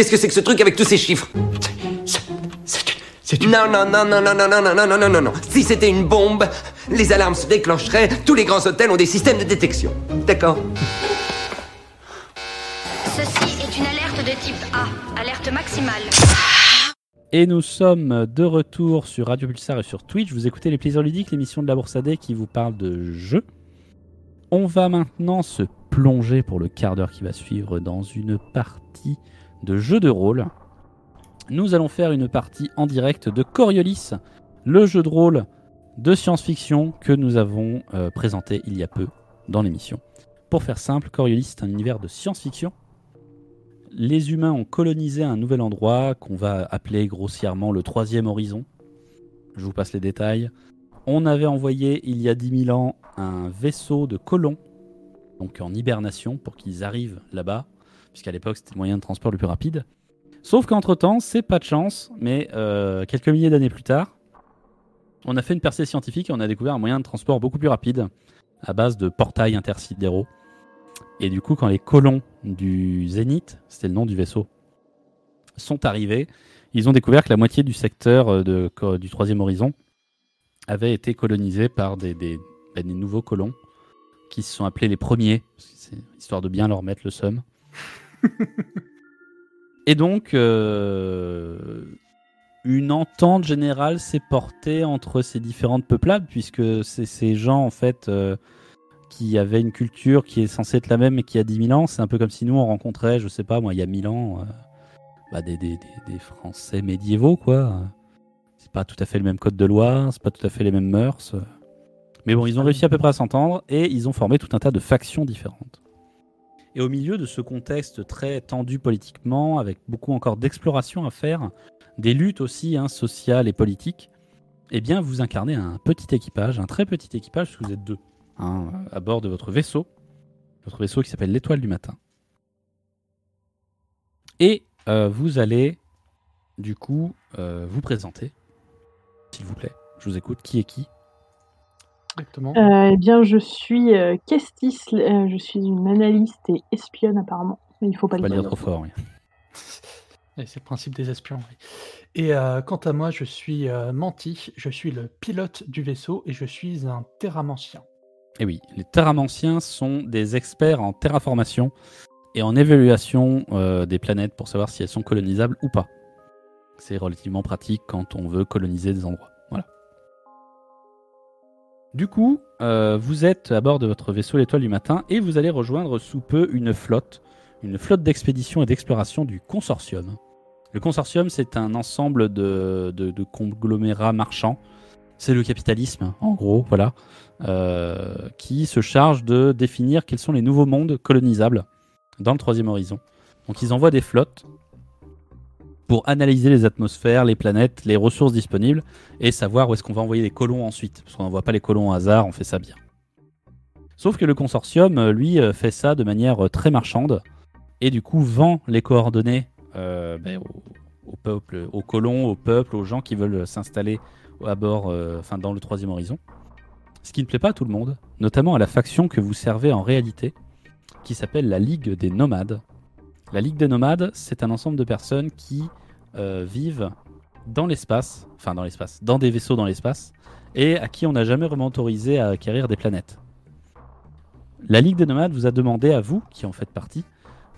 Qu'est-ce que c'est que ce truc avec tous ces chiffres C'est- C'est une... C'est une... Non, non, non, non, non, non, non, non, non, non, non, non, non. Si c'était une bombe, les alarmes se déclencheraient. Tous les grands hôtels ont des systèmes de détection. D'accord Ceci est une alerte de type A, alerte maximale. Et nous sommes de retour sur Radio Pulsar et sur Twitch. Vous écoutez Les Plaisirs Ludiques, l'émission de la Bourse AD qui vous parle de jeux. On va maintenant se plonger pour le quart d'heure qui va suivre dans une partie de jeu de rôle. Nous allons faire une partie en direct de Coriolis, le jeu de rôle de science-fiction que nous avons euh, présenté il y a peu dans l'émission. Pour faire simple, Coriolis est un univers de science-fiction les humains ont colonisé un nouvel endroit qu'on va appeler grossièrement le troisième horizon. Je vous passe les détails. On avait envoyé il y a 10 000 ans un vaisseau de colons, donc en hibernation, pour qu'ils arrivent là-bas, puisqu'à l'époque c'était le moyen de transport le plus rapide. Sauf qu'entre-temps, c'est pas de chance, mais euh, quelques milliers d'années plus tard, on a fait une percée scientifique et on a découvert un moyen de transport beaucoup plus rapide, à base de portails intersidéraux. Et du coup, quand les colons du Zénith, c'était le nom du vaisseau, sont arrivés, ils ont découvert que la moitié du secteur euh, de, du troisième horizon avait été colonisé par des, des- ben, nouveaux colons qui se sont appelés les premiers, histoire de bien leur mettre le seum. Et donc, euh, une entente générale s'est portée entre ces différentes peuplades, puisque c'est ces gens, en fait, euh, qui avaient une culture qui est censée être la même mais qui a 10 000 ans. C'est un peu comme si nous, on rencontrait, je sais pas, moi, il y a 1000 ans, euh, bah, des, Français médiévaux, quoi. C'est pas tout à fait le même code de loi, c'est pas tout à fait les mêmes mœurs. Mais bon, ils ont réussi à peu près à s'entendre et ils ont formé tout un tas de factions différentes. Et au milieu de ce contexte très tendu politiquement, avec beaucoup encore d'exploration à faire, des luttes aussi hein, sociales et politiques, eh bien, vous incarnez un petit équipage, un très petit équipage, parce que vous êtes deux, hein, à bord de votre vaisseau, votre vaisseau qui s'appelle l'Étoile du Matin. Et euh, vous allez, du coup, euh, vous présenter, s'il vous plaît. Je vous écoute. Qui est qui Exactement. Euh, eh bien, je suis euh, Kestis, euh, je suis une analyste et espionne apparemment, mais il faut pas Faut le Pas dire. dire trop fort, oui. Et C'est le principe des espions. oui. Et euh, quant à moi, je suis euh, Manti, je suis le pilote du vaisseau et je suis un terramancien. Et oui, les terramanciens sont des experts en terraformation et en évaluation euh, des planètes pour savoir si elles sont colonisables ou pas. C'est relativement pratique quand on veut coloniser des endroits. Du coup, euh, vous êtes à bord de votre vaisseau l'étoile du matin et vous allez rejoindre sous peu une flotte, une flotte d'expédition et d'exploration du consortium. Le consortium, c'est un ensemble de conglomérats marchands. C'est le capitalisme, en gros, voilà, euh, qui se charge de définir quels sont les nouveaux mondes colonisables dans le troisième horizon. Donc ils envoient des flottes pour analyser les atmosphères, les planètes, les ressources disponibles et savoir où est-ce qu'on va envoyer les colons ensuite. Parce qu'on n'envoie pas les colons au hasard, on fait ça bien. Sauf que le consortium, euh, lui, euh, fait ça de manière euh, très marchande et du coup vend les coordonnées ben, aux colons, au peuple, aux gens qui veulent s'installer à bord, enfin dans le troisième horizon. Ce qui ne plaît pas à tout le monde, notamment à la faction que vous servez en réalité, qui s'appelle la Ligue des Nomades. La Ligue des Nomades, c'est un ensemble de personnes qui euh, vivent dans l'espace, enfin dans l'espace, dans des vaisseaux dans l'espace, et à qui on n'a jamais vraiment autorisé à acquérir des planètes. La Ligue des Nomades vous a demandé à vous, qui en faites partie,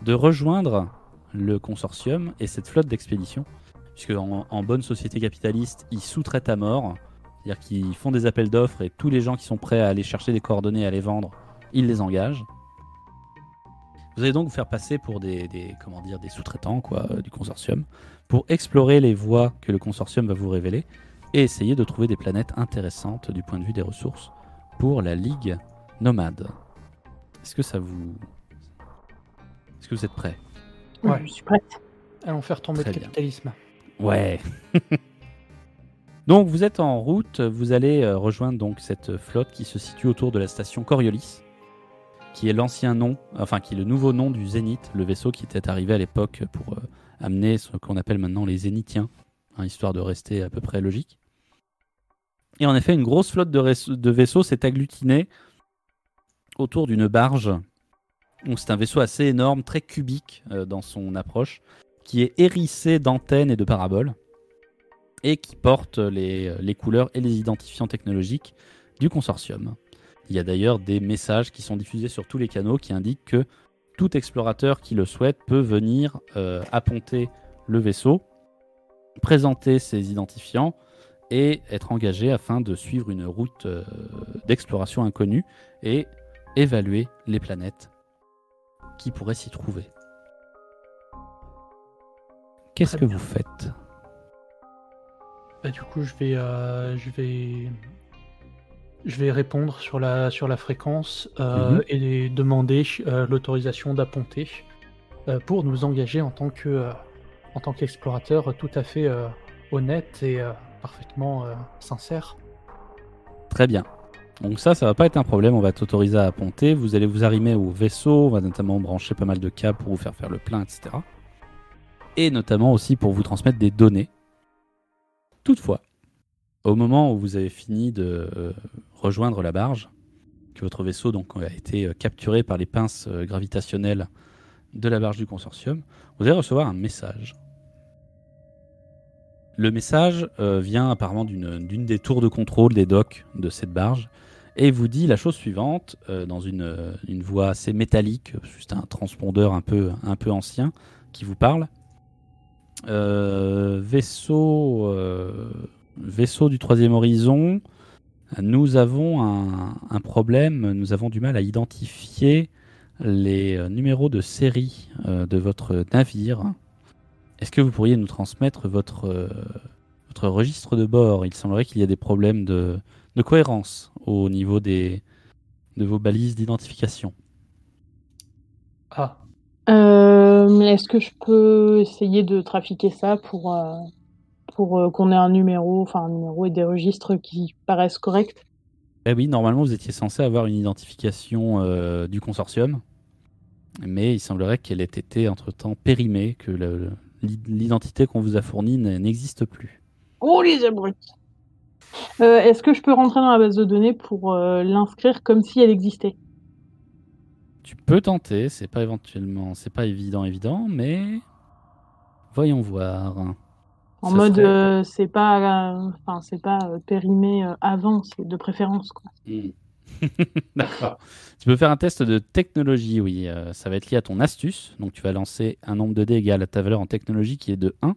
de rejoindre le consortium et cette flotte d'expédition, puisque en, en bonne société capitaliste, ils sous-traitent à mort, c'est-à-dire qu'ils font des appels d'offres et tous les gens qui sont prêts à aller chercher des coordonnées et à les vendre, ils les engagent. Vous allez donc vous faire passer pour des, des- comment dire, des sous-traitants quoi, euh, du consortium pour explorer les voies que le consortium va vous révéler et essayer de trouver des planètes intéressantes du point de vue des ressources pour la Ligue Nomade. Est-ce que ça vous... Est-ce que vous êtes prêts? Ouais. Je suis prête. Allons faire tomber Très le bien. capitalisme. Ouais. donc vous êtes en route, vous allez euh, rejoindre donc cette flotte qui se situe autour de la station Coriolis, qui est l'ancien nom, enfin qui est le nouveau nom du Zénith, le vaisseau qui était arrivé à l'époque pour euh, amener ce qu'on appelle maintenant les Zénithiens, hein, histoire de rester à peu près logique. Et en effet, une grosse flotte de, vaisseaux s'est agglutinée autour d'une barge c'est un vaisseau assez énorme, très cubique euh, dans son approche, qui est hérissé d'antennes et de paraboles, et qui porte les, les couleurs et les identifiants technologiques du consortium. Il y a d'ailleurs des messages qui sont diffusés sur tous les canaux qui indiquent que tout explorateur qui le souhaite peut venir euh, apponter le vaisseau, présenter ses identifiants et être engagé afin de suivre une route euh, d'exploration inconnue et évaluer les planètes qui pourraient s'y trouver. Qu'est-ce que bien. vous faites? Bah, du coup, je vais, euh, je vais, je vais répondre sur la, sur la fréquence euh, Mhm. et demander euh, l'autorisation d'apponter euh, pour nous engager en tant que, en tant qu'explorateur tout à fait honnête et parfaitement sincère. Très bien. Donc ça, ça va pas être un problème. On va t'autoriser à apponter. Vous allez vous arrimer au vaisseau. On va notamment brancher pas mal de câbles pour vous faire faire le plein, etc. Et notamment aussi pour vous transmettre des données. Toutefois, au moment où vous avez fini de euh, rejoindre la barge, que votre vaisseau donc a été euh, capturé par les pinces euh, gravitationnelles de la barge du consortium, vous allez recevoir un message. Le message vient apparemment d'une des tours de contrôle des docks de cette barge et vous dit la chose suivante dans une, voix assez métallique, juste un transpondeur un peu, un peu ancien qui vous parle. Vaisseau, vaisseau du troisième horizon, nous avons un, un problème, nous avons du mal à identifier les euh, numéros de série euh, de votre navire. Est-ce que vous pourriez nous transmettre votre, euh, votre registre de bord? Il semblerait qu'il y a des problèmes de, de cohérence au niveau des, de vos balises d'identification. Ah, Euh, Est-ce que je peux essayer de trafiquer ça pour, euh, pour euh, qu'on ait un numéro, enfin un numéro et des registres qui paraissent corrects Eh oui, normalement, vous étiez censé avoir une identification euh, du consortium, mais il semblerait qu'elle ait été entre-temps périmée, que l'identité qu'on vous a fournie n'existe plus. Oh les abrutis Euh, Est-ce que je peux rentrer dans la base de données pour euh, l'inscrire comme si elle existait? Tu peux tenter, c'est pas éventuellement, c'est pas évident, évident, mais voyons voir. En Ça mode, serait- euh, c'est pas, euh, enfin c'est pas euh, périmé euh, avant, c'est de préférence quoi. D'accord. Tu peux faire un test de technologie, oui. euh, ça va être lié à ton astuce. Donc tu vas lancer un nombre de dés égal à ta valeur en technologie qui est de 1,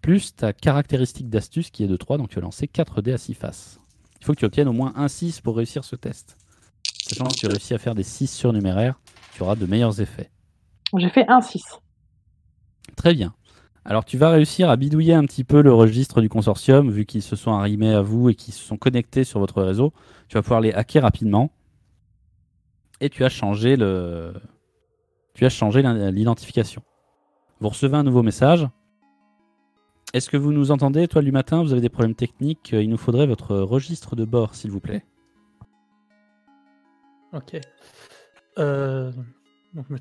plus ta caractéristique d'astuce qui est de 3. Donc tu vas lancer 4 dés à 6 faces. Il faut que tu obtiennes au moins un 6 pour réussir ce test. Sachant que tu réussis à faire des 6 surnuméraires, tu auras de meilleurs effets. J'ai fait un 6. Très bien. Alors tu vas réussir à bidouiller un petit peu le registre du consortium, vu qu'ils se sont arrimés à vous et qu'ils se sont connectés sur votre réseau. Tu vas pouvoir les hacker rapidement. Et tu as changé le, tu as changé l'identification. Vous recevez un nouveau message. Est-ce que vous nous entendez, toi, du matin? Vous avez des problèmes techniques Il nous faudrait votre registre de bord, s'il vous plaît. ok. Euh,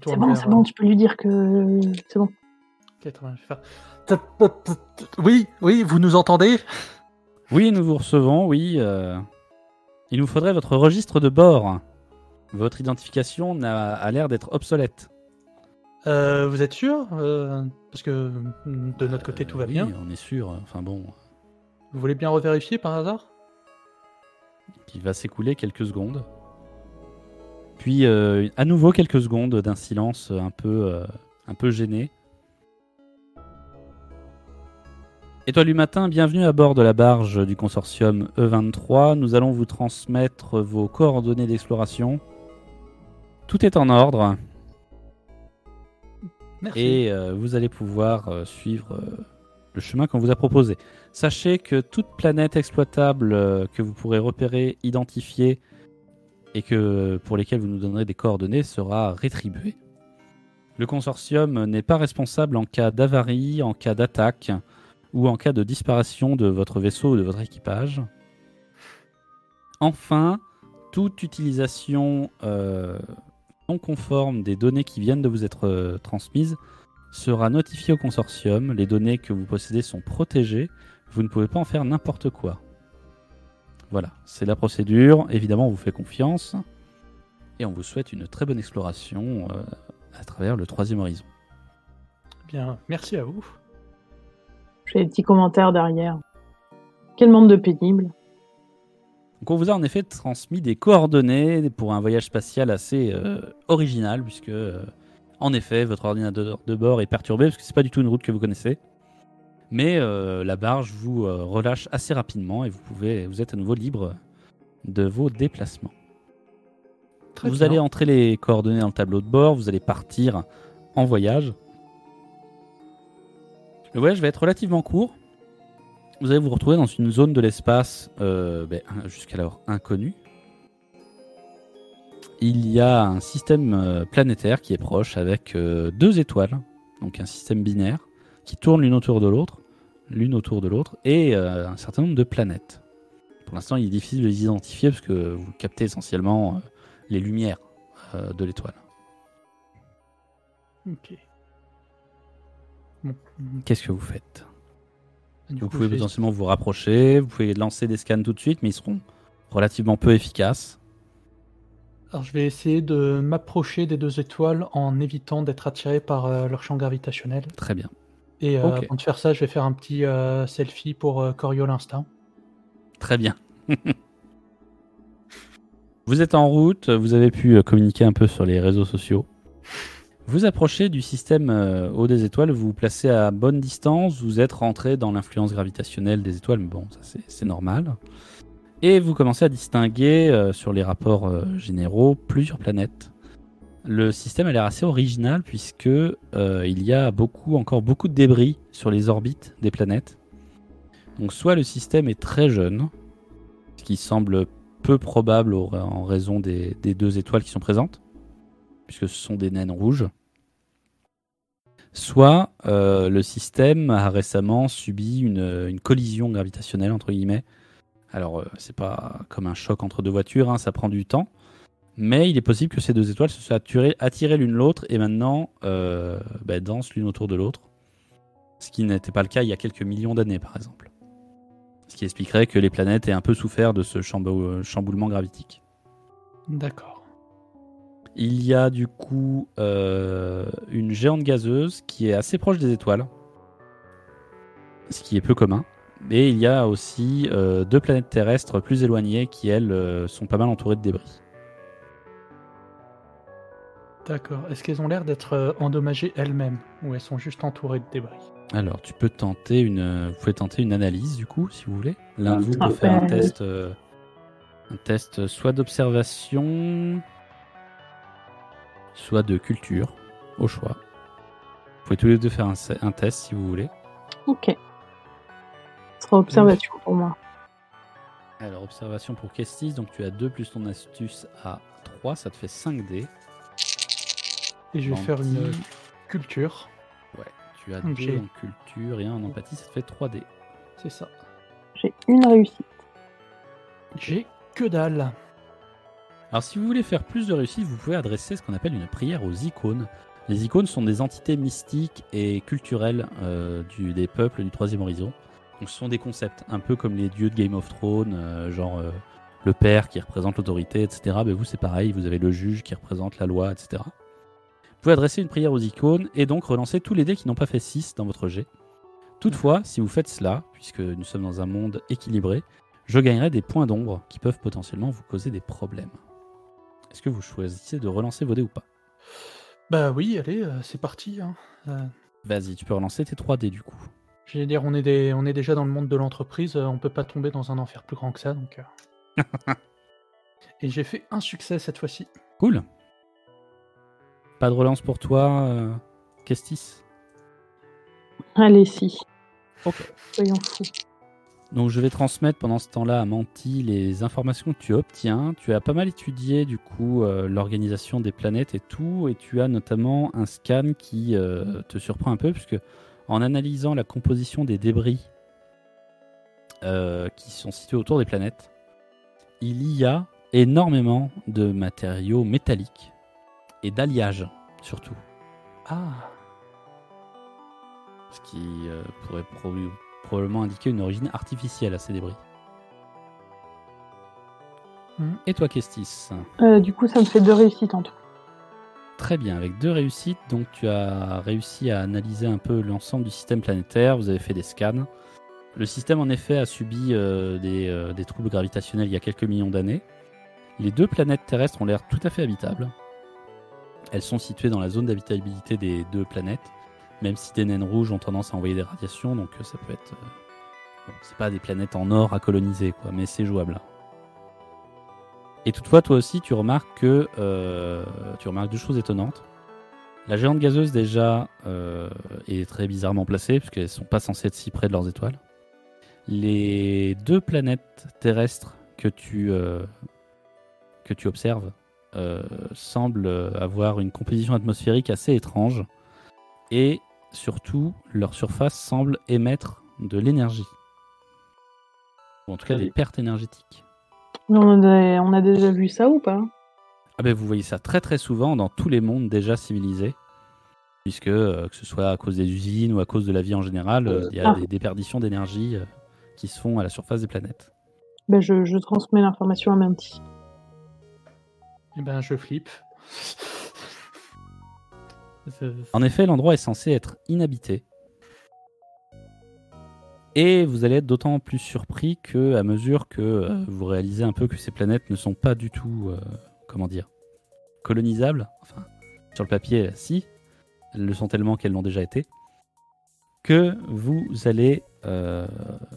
C'est bon, c'est bon, tu peux lui dire que c'est bon. Oui, oui, vous nous entendez? Oui, nous vous recevons, oui. euh, Il nous faudrait votre registre de bord. Votre identification n'a- a l'air d'être obsolète. Euh, Vous êtes sûr? Euh, Parce que mm, de notre côté tout va Euh, oui, bien. on est sûr. Enfin bon, Vous voulez bien revérifier par hasard? Il va s'écouler quelques secondes. Puis euh, à nouveau quelques secondes d'un silence un peu, euh, un peu gêné. Étoile du matin, bienvenue à bord de la barge du consortium E23. Nous allons vous transmettre vos coordonnées d'exploration. Tout est en ordre. Merci. et euh, vous allez pouvoir euh, suivre euh, le chemin qu'on vous a proposé. Sachez que toute planète exploitable que vous pourrez repérer, identifier et que pour lesquelles vous nous donnerez des coordonnées sera rétribuée. Le consortium n'est pas responsable en cas d'avarie, en cas d'attaque ou en cas de disparition de votre vaisseau ou de votre équipage. Enfin, toute utilisation euh, non conforme des données qui viennent de vous être euh, transmises sera notifiée au consortium. Les données que vous possédez sont protégées. Vous ne pouvez pas en faire n'importe quoi. Voilà, c'est la procédure. Évidemment, on vous fait confiance. Et on vous souhaite une très bonne exploration euh, à travers le troisième horizon. Bien, merci à vous. J'ai des petits commentaires derrière. Quel monde de pénible. Donc on vous a en effet transmis des coordonnées pour un voyage spatial assez euh, original, puisque euh, en effet votre ordinateur de bord est perturbé, parce que c'est pas du tout une route que vous connaissez. Mais euh, la barge vous euh, relâche assez rapidement et vous pouvez, vous êtes à nouveau libre de vos déplacements. Très vous bien. allez entrer les coordonnées dans le tableau de bord, vous allez partir en voyage. Le voyage va être relativement court. Vous allez vous retrouver dans une zone de l'espace euh, ben, jusqu'alors inconnue. Il y a un système euh, planétaire qui est proche avec euh, deux étoiles, donc un système binaire qui tourne l'une autour de l'autre, l'une autour de l'autre, et un certain nombre de planètes. Pour l'instant, il est difficile de les identifier parce que vous captez essentiellement les lumières de l'étoile. Bon, Qu'est-ce que vous faites du Vous coup, pouvez potentiellement vous rapprocher, vous pouvez lancer des scans tout de suite, mais ils seront relativement peu efficaces. Alors, je vais essayer de m'approcher des deux étoiles en évitant d'être attiré par euh, leur champ gravitationnel. Très bien. Et euh, avant de faire ça, je vais faire un petit euh, selfie pour euh, Coriol Instinct. Très bien. vous êtes en route, vous avez pu communiquer un peu sur les réseaux sociaux. Vous approchez du système euh, haut des étoiles, vous vous placez à bonne distance, vous êtes rentré dans l'influence gravitationnelle des étoiles, mais bon, ça c'est- normal. Et vous commencez à distinguer euh, sur les rapports euh, généraux plusieurs planètes. Le système a l'air assez original puisque il y a encore beaucoup de débris sur les orbites des planètes. Donc soit le système est très jeune, ce qui semble peu probable en raison des deux étoiles qui sont présentes, puisque ce sont des naines rouges. Soit euh, le système a récemment subi une, collision gravitationnelle entre guillemets. Alors euh, c'est pas comme un choc entre deux voitures, hein, ça prend du temps, mais il est possible que ces deux étoiles se soient attirées, l'une l'autre et maintenant euh, bah, dansent l'une autour de l'autre. Ce qui n'était pas le cas il y a quelques millions d'années par exemple. Ce qui expliquerait que les planètes aient un peu souffert de ce chambou- chamboulement gravitique. D'accord. Il y a du coup euh, une géante gazeuse qui est assez proche des étoiles, ce qui est peu commun. Et il y a aussi euh, deux planètes terrestres plus éloignées qui, elles, euh, sont pas mal entourées de débris. D'accord. Est-ce qu'elles ont l'air d'être endommagées elles-mêmes ou elles sont juste entourées de débris? Alors, tu peux tenter une, vous pouvez tenter une analyse du coup, si vous voulez. L'un de vous Ah, peut faire un test, euh, un test soit d'observation, soit de culture, au choix. Vous pouvez tous les deux faire un, un test si vous voulez. Ok. Ce sera observation pour moi. Alors, observation pour Kestis, donc tu as 2 plus ton astuce à 3, ça te fait 5 dés. Et je vais faire une culture. Ouais, tu as 2 Ok. en culture et 1 en empathie, ça te fait 3 dés. C'est ça. J'ai une réussite. J'ai que dalle. Alors, si vous voulez faire plus de réussite, vous pouvez adresser ce qu'on appelle une prière aux icônes. Les icônes sont des entités mystiques et culturelles euh, des peuples du troisième horizon. Donc, ce sont des concepts, un peu comme les dieux de Game of Thrones, euh, genre euh, le père qui représente l'autorité, etc. Mais vous, c'est pareil, vous avez le juge qui représente la loi, etc. Vous pouvez adresser une prière aux icônes et donc relancer tous les dés qui n'ont pas fait 6 dans votre jet. Toutefois, si vous faites cela, puisque nous sommes dans un monde équilibré, je gagnerai des points d'ombre qui peuvent potentiellement vous causer des problèmes. Est-ce que vous choisissez de relancer vos dés ou pas Bah oui, allez, euh, c'est parti. hein. Euh, Vas-y, tu peux relancer tes 3 dés du coup. J'allais dire, on est, des, on est déjà dans le monde de l'entreprise, euh, on peut pas tomber dans un enfer plus grand que ça. Donc, euh. Et j'ai fait un succès cette fois-ci. Cool. Pas de relance pour toi, euh, Kestis? Allez, si. Ok. Soyons fous. Donc je vais transmettre pendant ce temps-là à Manti les informations que tu obtiens. Tu as pas mal étudié du coup euh, l'organisation des planètes et tout, et tu as notamment un scan qui euh, te surprend un peu puisque en analysant la composition des débris euh, qui sont situés autour des planètes, il y a énormément de matériaux métalliques et d'alliages surtout, Ah, ce qui pourrait prob- probablement indiquer une origine artificielle à ces débris. Et toi, Kestis Euh, du coup, ça me fait deux réussites en tout. Très bien, avec deux réussites, donc tu as réussi à analyser un peu l'ensemble du système planétaire, vous avez fait des scans. Le système en effet a subi euh, des, euh, des troubles gravitationnels il y a quelques millions d'années. Les deux planètes terrestres ont l'air tout à fait habitables. Elles sont situées dans la zone d'habitabilité des deux planètes, même si des naines rouges ont tendance à envoyer des radiations, donc euh, ça peut être... euh, bon, c'est pas des planètes en or à coloniser, quoi, mais c'est jouable. Et toutefois, toi aussi, tu remarques que euh, tu remarques deux choses étonnantes. La géante gazeuse déjà est très bizarrement placée puisqu'elles sont pas censées être si près de leurs étoiles. Les deux planètes terrestres que tu que tu observes semblent avoir une composition atmosphérique assez étrange et surtout leur surface semble émettre de l'énergie. Ou en tout cas des pertes énergétiques. On a, on a déjà vu ça ou pas? Ah ben, vous voyez ça très très souvent dans tous les mondes déjà civilisés, puisque euh, que ce soit à cause des usines ou à cause de la vie en général, euh, il y a Ah. des déperditions d'énergie euh, qui se font à la surface des planètes. ben, je, je transmets l'information à Manti. Eh ben, je flippe. En effet, l'endroit est censé être inhabité. Et vous allez être d'autant plus surpris que, à mesure que euh, vous réalisez un peu que ces planètes ne sont pas du tout, euh, comment dire, colonisables. Enfin, sur le papier, si, elles le sont tellement qu'elles l'ont déjà été. Que vous allez euh,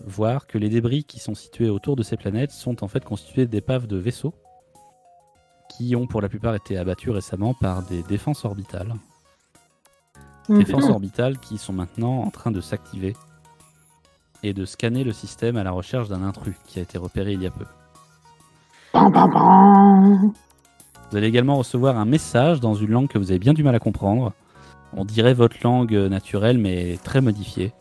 voir que les débris qui sont situés autour de ces planètes sont en fait constitués d'épaves de vaisseaux qui ont pour la plupart été abattus récemment par des défenses orbitales défenses Mhm. orbitales qui sont maintenant en train de s'activer et de scanner le système à la recherche d'un intrus qui a été repéré il y a peu. Vous allez également recevoir un message dans une langue que vous avez bien du mal à comprendre. On dirait votre langue naturelle mais très modifiée.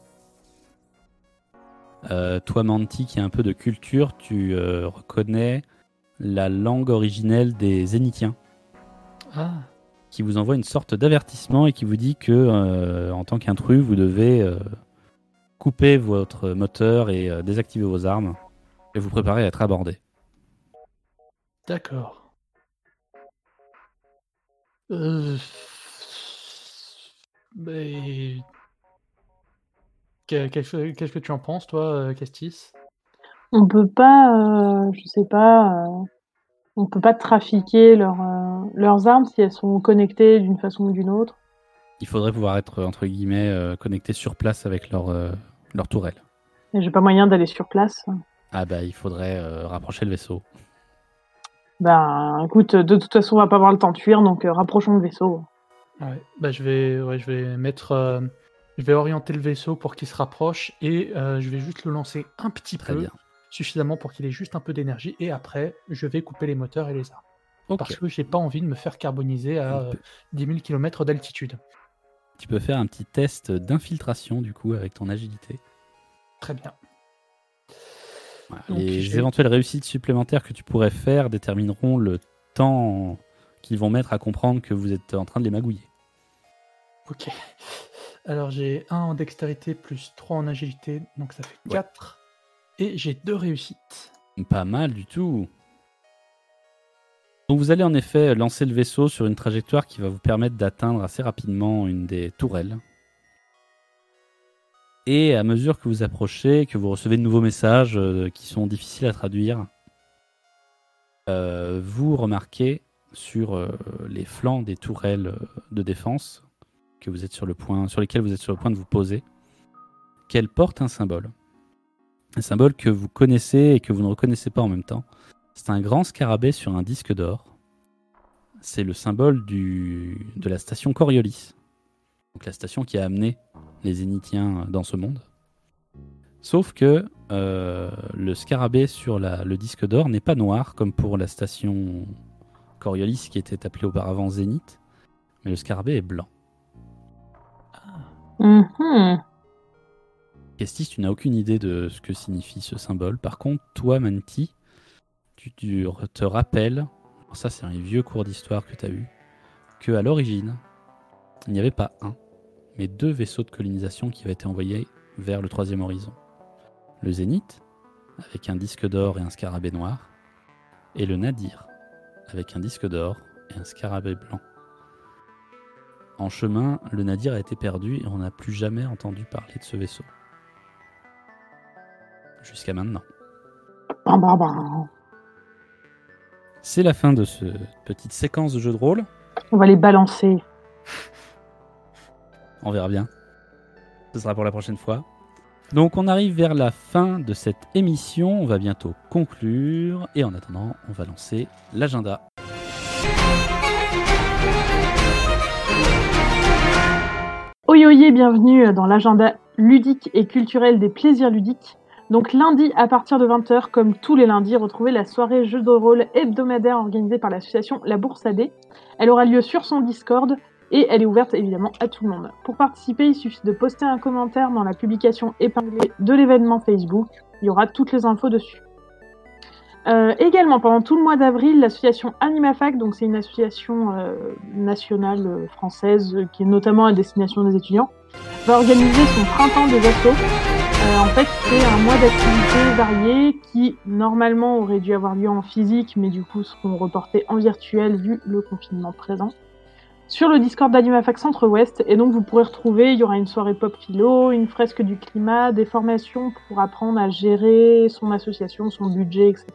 Euh, toi Manti qui a un peu de culture, tu euh, reconnais la langue originelle des Zénithiens. Ah, qui vous envoie une sorte d'avertissement et qui vous dit que, euh, en tant qu'intrus, vous devez euh, couper votre moteur et euh, désactiver vos armes et vous préparer à être abordé. d'accord. Euh... Mais... Qu'est-ce que tu en penses, toi, Castis On peut pas, euh, je sais pas, euh, on peut pas trafiquer leurs, euh, leurs armes si elles sont connectées d'une façon ou d'une autre. Il faudrait pouvoir être, entre guillemets, euh, connecté sur place avec leur, euh, leur tourelle. Et j'ai pas moyen d'aller sur place. Ah bah, il faudrait euh, rapprocher le vaisseau. Ben, écoute, de toute façon, on va pas avoir le temps de fuir, donc euh, rapprochons le vaisseau. Ouais, bah je vais, ouais, je vais mettre, euh, je vais orienter le vaisseau pour qu'il se rapproche et euh, je vais juste le lancer un petit Très peu, bien. suffisamment pour qu'il ait juste un peu d'énergie et après je vais couper les moteurs et les armes. Parce que j'ai pas envie de me faire carboniser à euh, 10 000 km d'altitude. Tu peux faire un petit test d'infiltration, du coup, avec ton agilité. Très bien. Voilà. Donc, Les éventuelles réussites supplémentaires que tu pourrais faire détermineront le temps qu'ils vont mettre à comprendre que vous êtes en train de les magouiller. Ok. Alors j'ai 1 en dextérité plus 3 en agilité, donc ça fait Ouais. 4. Et j'ai 2 réussites. Pas mal du tout. Donc vous allez en effet lancer le vaisseau sur une trajectoire qui va vous permettre d'atteindre assez rapidement une des tourelles. Et à mesure que vous approchez, que vous recevez de nouveaux messages euh, qui sont difficiles à traduire, euh, vous remarquez sur euh, les flancs des tourelles de défense que vous êtes sur le point, sur lesquelles vous êtes sur le point de vous poser, qu'elles portent un symbole. Un symbole que vous connaissez et que vous ne reconnaissez pas en même temps. C'est un grand scarabée sur un disque d'or. C'est le symbole du, de la station Coriolis. Donc la station qui a amené les Zénithiens dans ce monde. Sauf que euh, le scarabée sur la- le disque d'or n'est pas noir comme pour la station Coriolis qui était appelée auparavant Zénith, mais le scarabée est blanc. Mhm. Kestis, tu n'as aucune idée de ce que signifie ce symbole. Par contre, toi, Manti, tu, te rappelles, ça c'est un vieux cours d'histoire que tu as eu, que à l'origine, il n'y avait pas un, mais deux vaisseaux de colonisation qui avaient été envoyés vers le troisième horizon. Le Zénith, avec un disque d'or et un scarabée noir, et le Nadir, avec un disque d'or et un scarabée blanc. En chemin, le Nadir a été perdu et on n'a plus jamais entendu parler de ce vaisseau. Jusqu'à maintenant. C'est la fin de cette petite séquence de jeu de rôle. On va les balancer. On verra bien. Ce sera pour la prochaine fois. Donc on arrive vers la fin de cette émission. On va bientôt conclure. Et en attendant, on va lancer l'agenda. Oyoye, bienvenue dans l'agenda ludique et culturel des plaisirs ludiques. Donc lundi à partir de 20h, comme tous les lundis, retrouvez la soirée jeu de rôle hebdomadaire organisée par l'association La Bourse AD. Elle aura lieu sur son Discord et elle est ouverte évidemment à tout le monde. Pour participer, il suffit de poster un commentaire dans la publication épinglée de l'événement Facebook. Il y aura toutes les infos dessus. Euh, également, pendant tout le mois d'avril, l'association AnimaFac, donc c'est une association euh, nationale euh, française qui est notamment à destination des étudiants, va organiser son printemps des assos. Euh, en fait, c'est un mois d'activités variées qui normalement aurait dû avoir lieu en physique, mais du coup seront reportés en virtuel vu le confinement présent. Sur le Discord d'AnimaFac Centre-Ouest, et donc vous pourrez retrouver, il y aura une soirée pop philo, une fresque du climat, des formations pour apprendre à gérer son association, son budget, etc.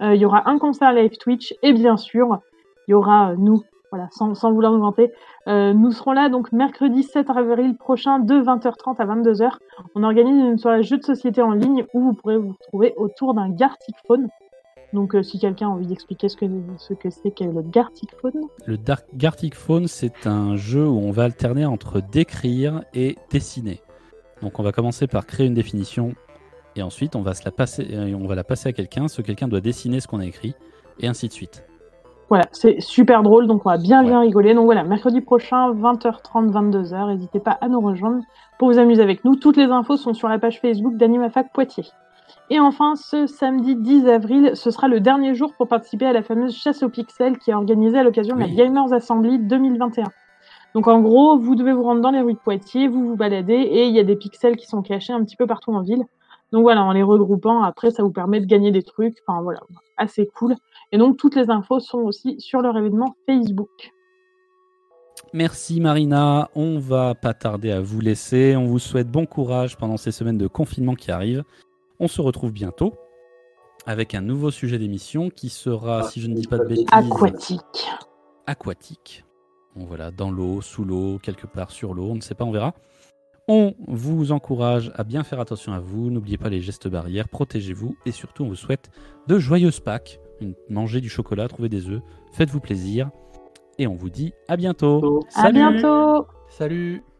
Euh, il y aura un concert live Twitch, et bien sûr, il y aura euh, nous, voilà, sans, vouloir nous vanter, euh, nous serons là donc mercredi 7 avril prochain de 20h30 à 22h. On organise une soirée jeu de société en ligne où vous pourrez vous retrouver autour d'un Gartic Phone. Donc euh, si quelqu'un a envie d'expliquer ce que ce que c'est qu'est le Gartic Phone. Le Dark Gartic Phone, c'est un jeu où on va alterner entre décrire et dessiner. Donc on va commencer par créer une définition et ensuite on va, se la, passer, euh, on va la passer à quelqu'un. Ce quelqu'un doit dessiner ce qu'on a écrit et ainsi de suite. Voilà, c'est super drôle, donc on va bien Ouais. bien rigoler. Donc voilà, mercredi prochain, 20h30, 22h, n'hésitez pas à nous rejoindre pour vous amuser avec nous. Toutes les infos sont sur la page Facebook d'AnimaFac Poitiers. Et enfin, ce samedi 10 avril, ce sera le dernier jour pour participer à la fameuse chasse aux pixels qui est organisée à l'occasion de la Gamers Assembly 2021. Donc en gros, vous devez vous rendre dans les rues de Poitiers, vous vous baladez et il y a des pixels qui sont cachés un petit peu partout en ville. Donc voilà, en les regroupant, après ça vous permet de gagner des trucs. Enfin voilà, assez cool. Et donc toutes les infos sont aussi sur leur événement Facebook. Merci Marina, on va pas tarder à vous laisser. On vous souhaite bon courage pendant ces semaines de confinement qui arrivent. On se retrouve bientôt avec un nouveau sujet d'émission qui sera, si je ne dis pas de bêtises, Aquatique. aquatique. Bon, voilà, dans l'eau, sous l'eau, quelque part sur l'eau, on ne sait pas, on verra. On vous encourage à bien faire attention à vous, n'oubliez pas les gestes barrières, protégez-vous et surtout on vous souhaite de joyeuses Pâques. Mangez du chocolat, trouvez des œufs, faites-vous plaisir et on vous dit à bientôt. À bientôt. Salut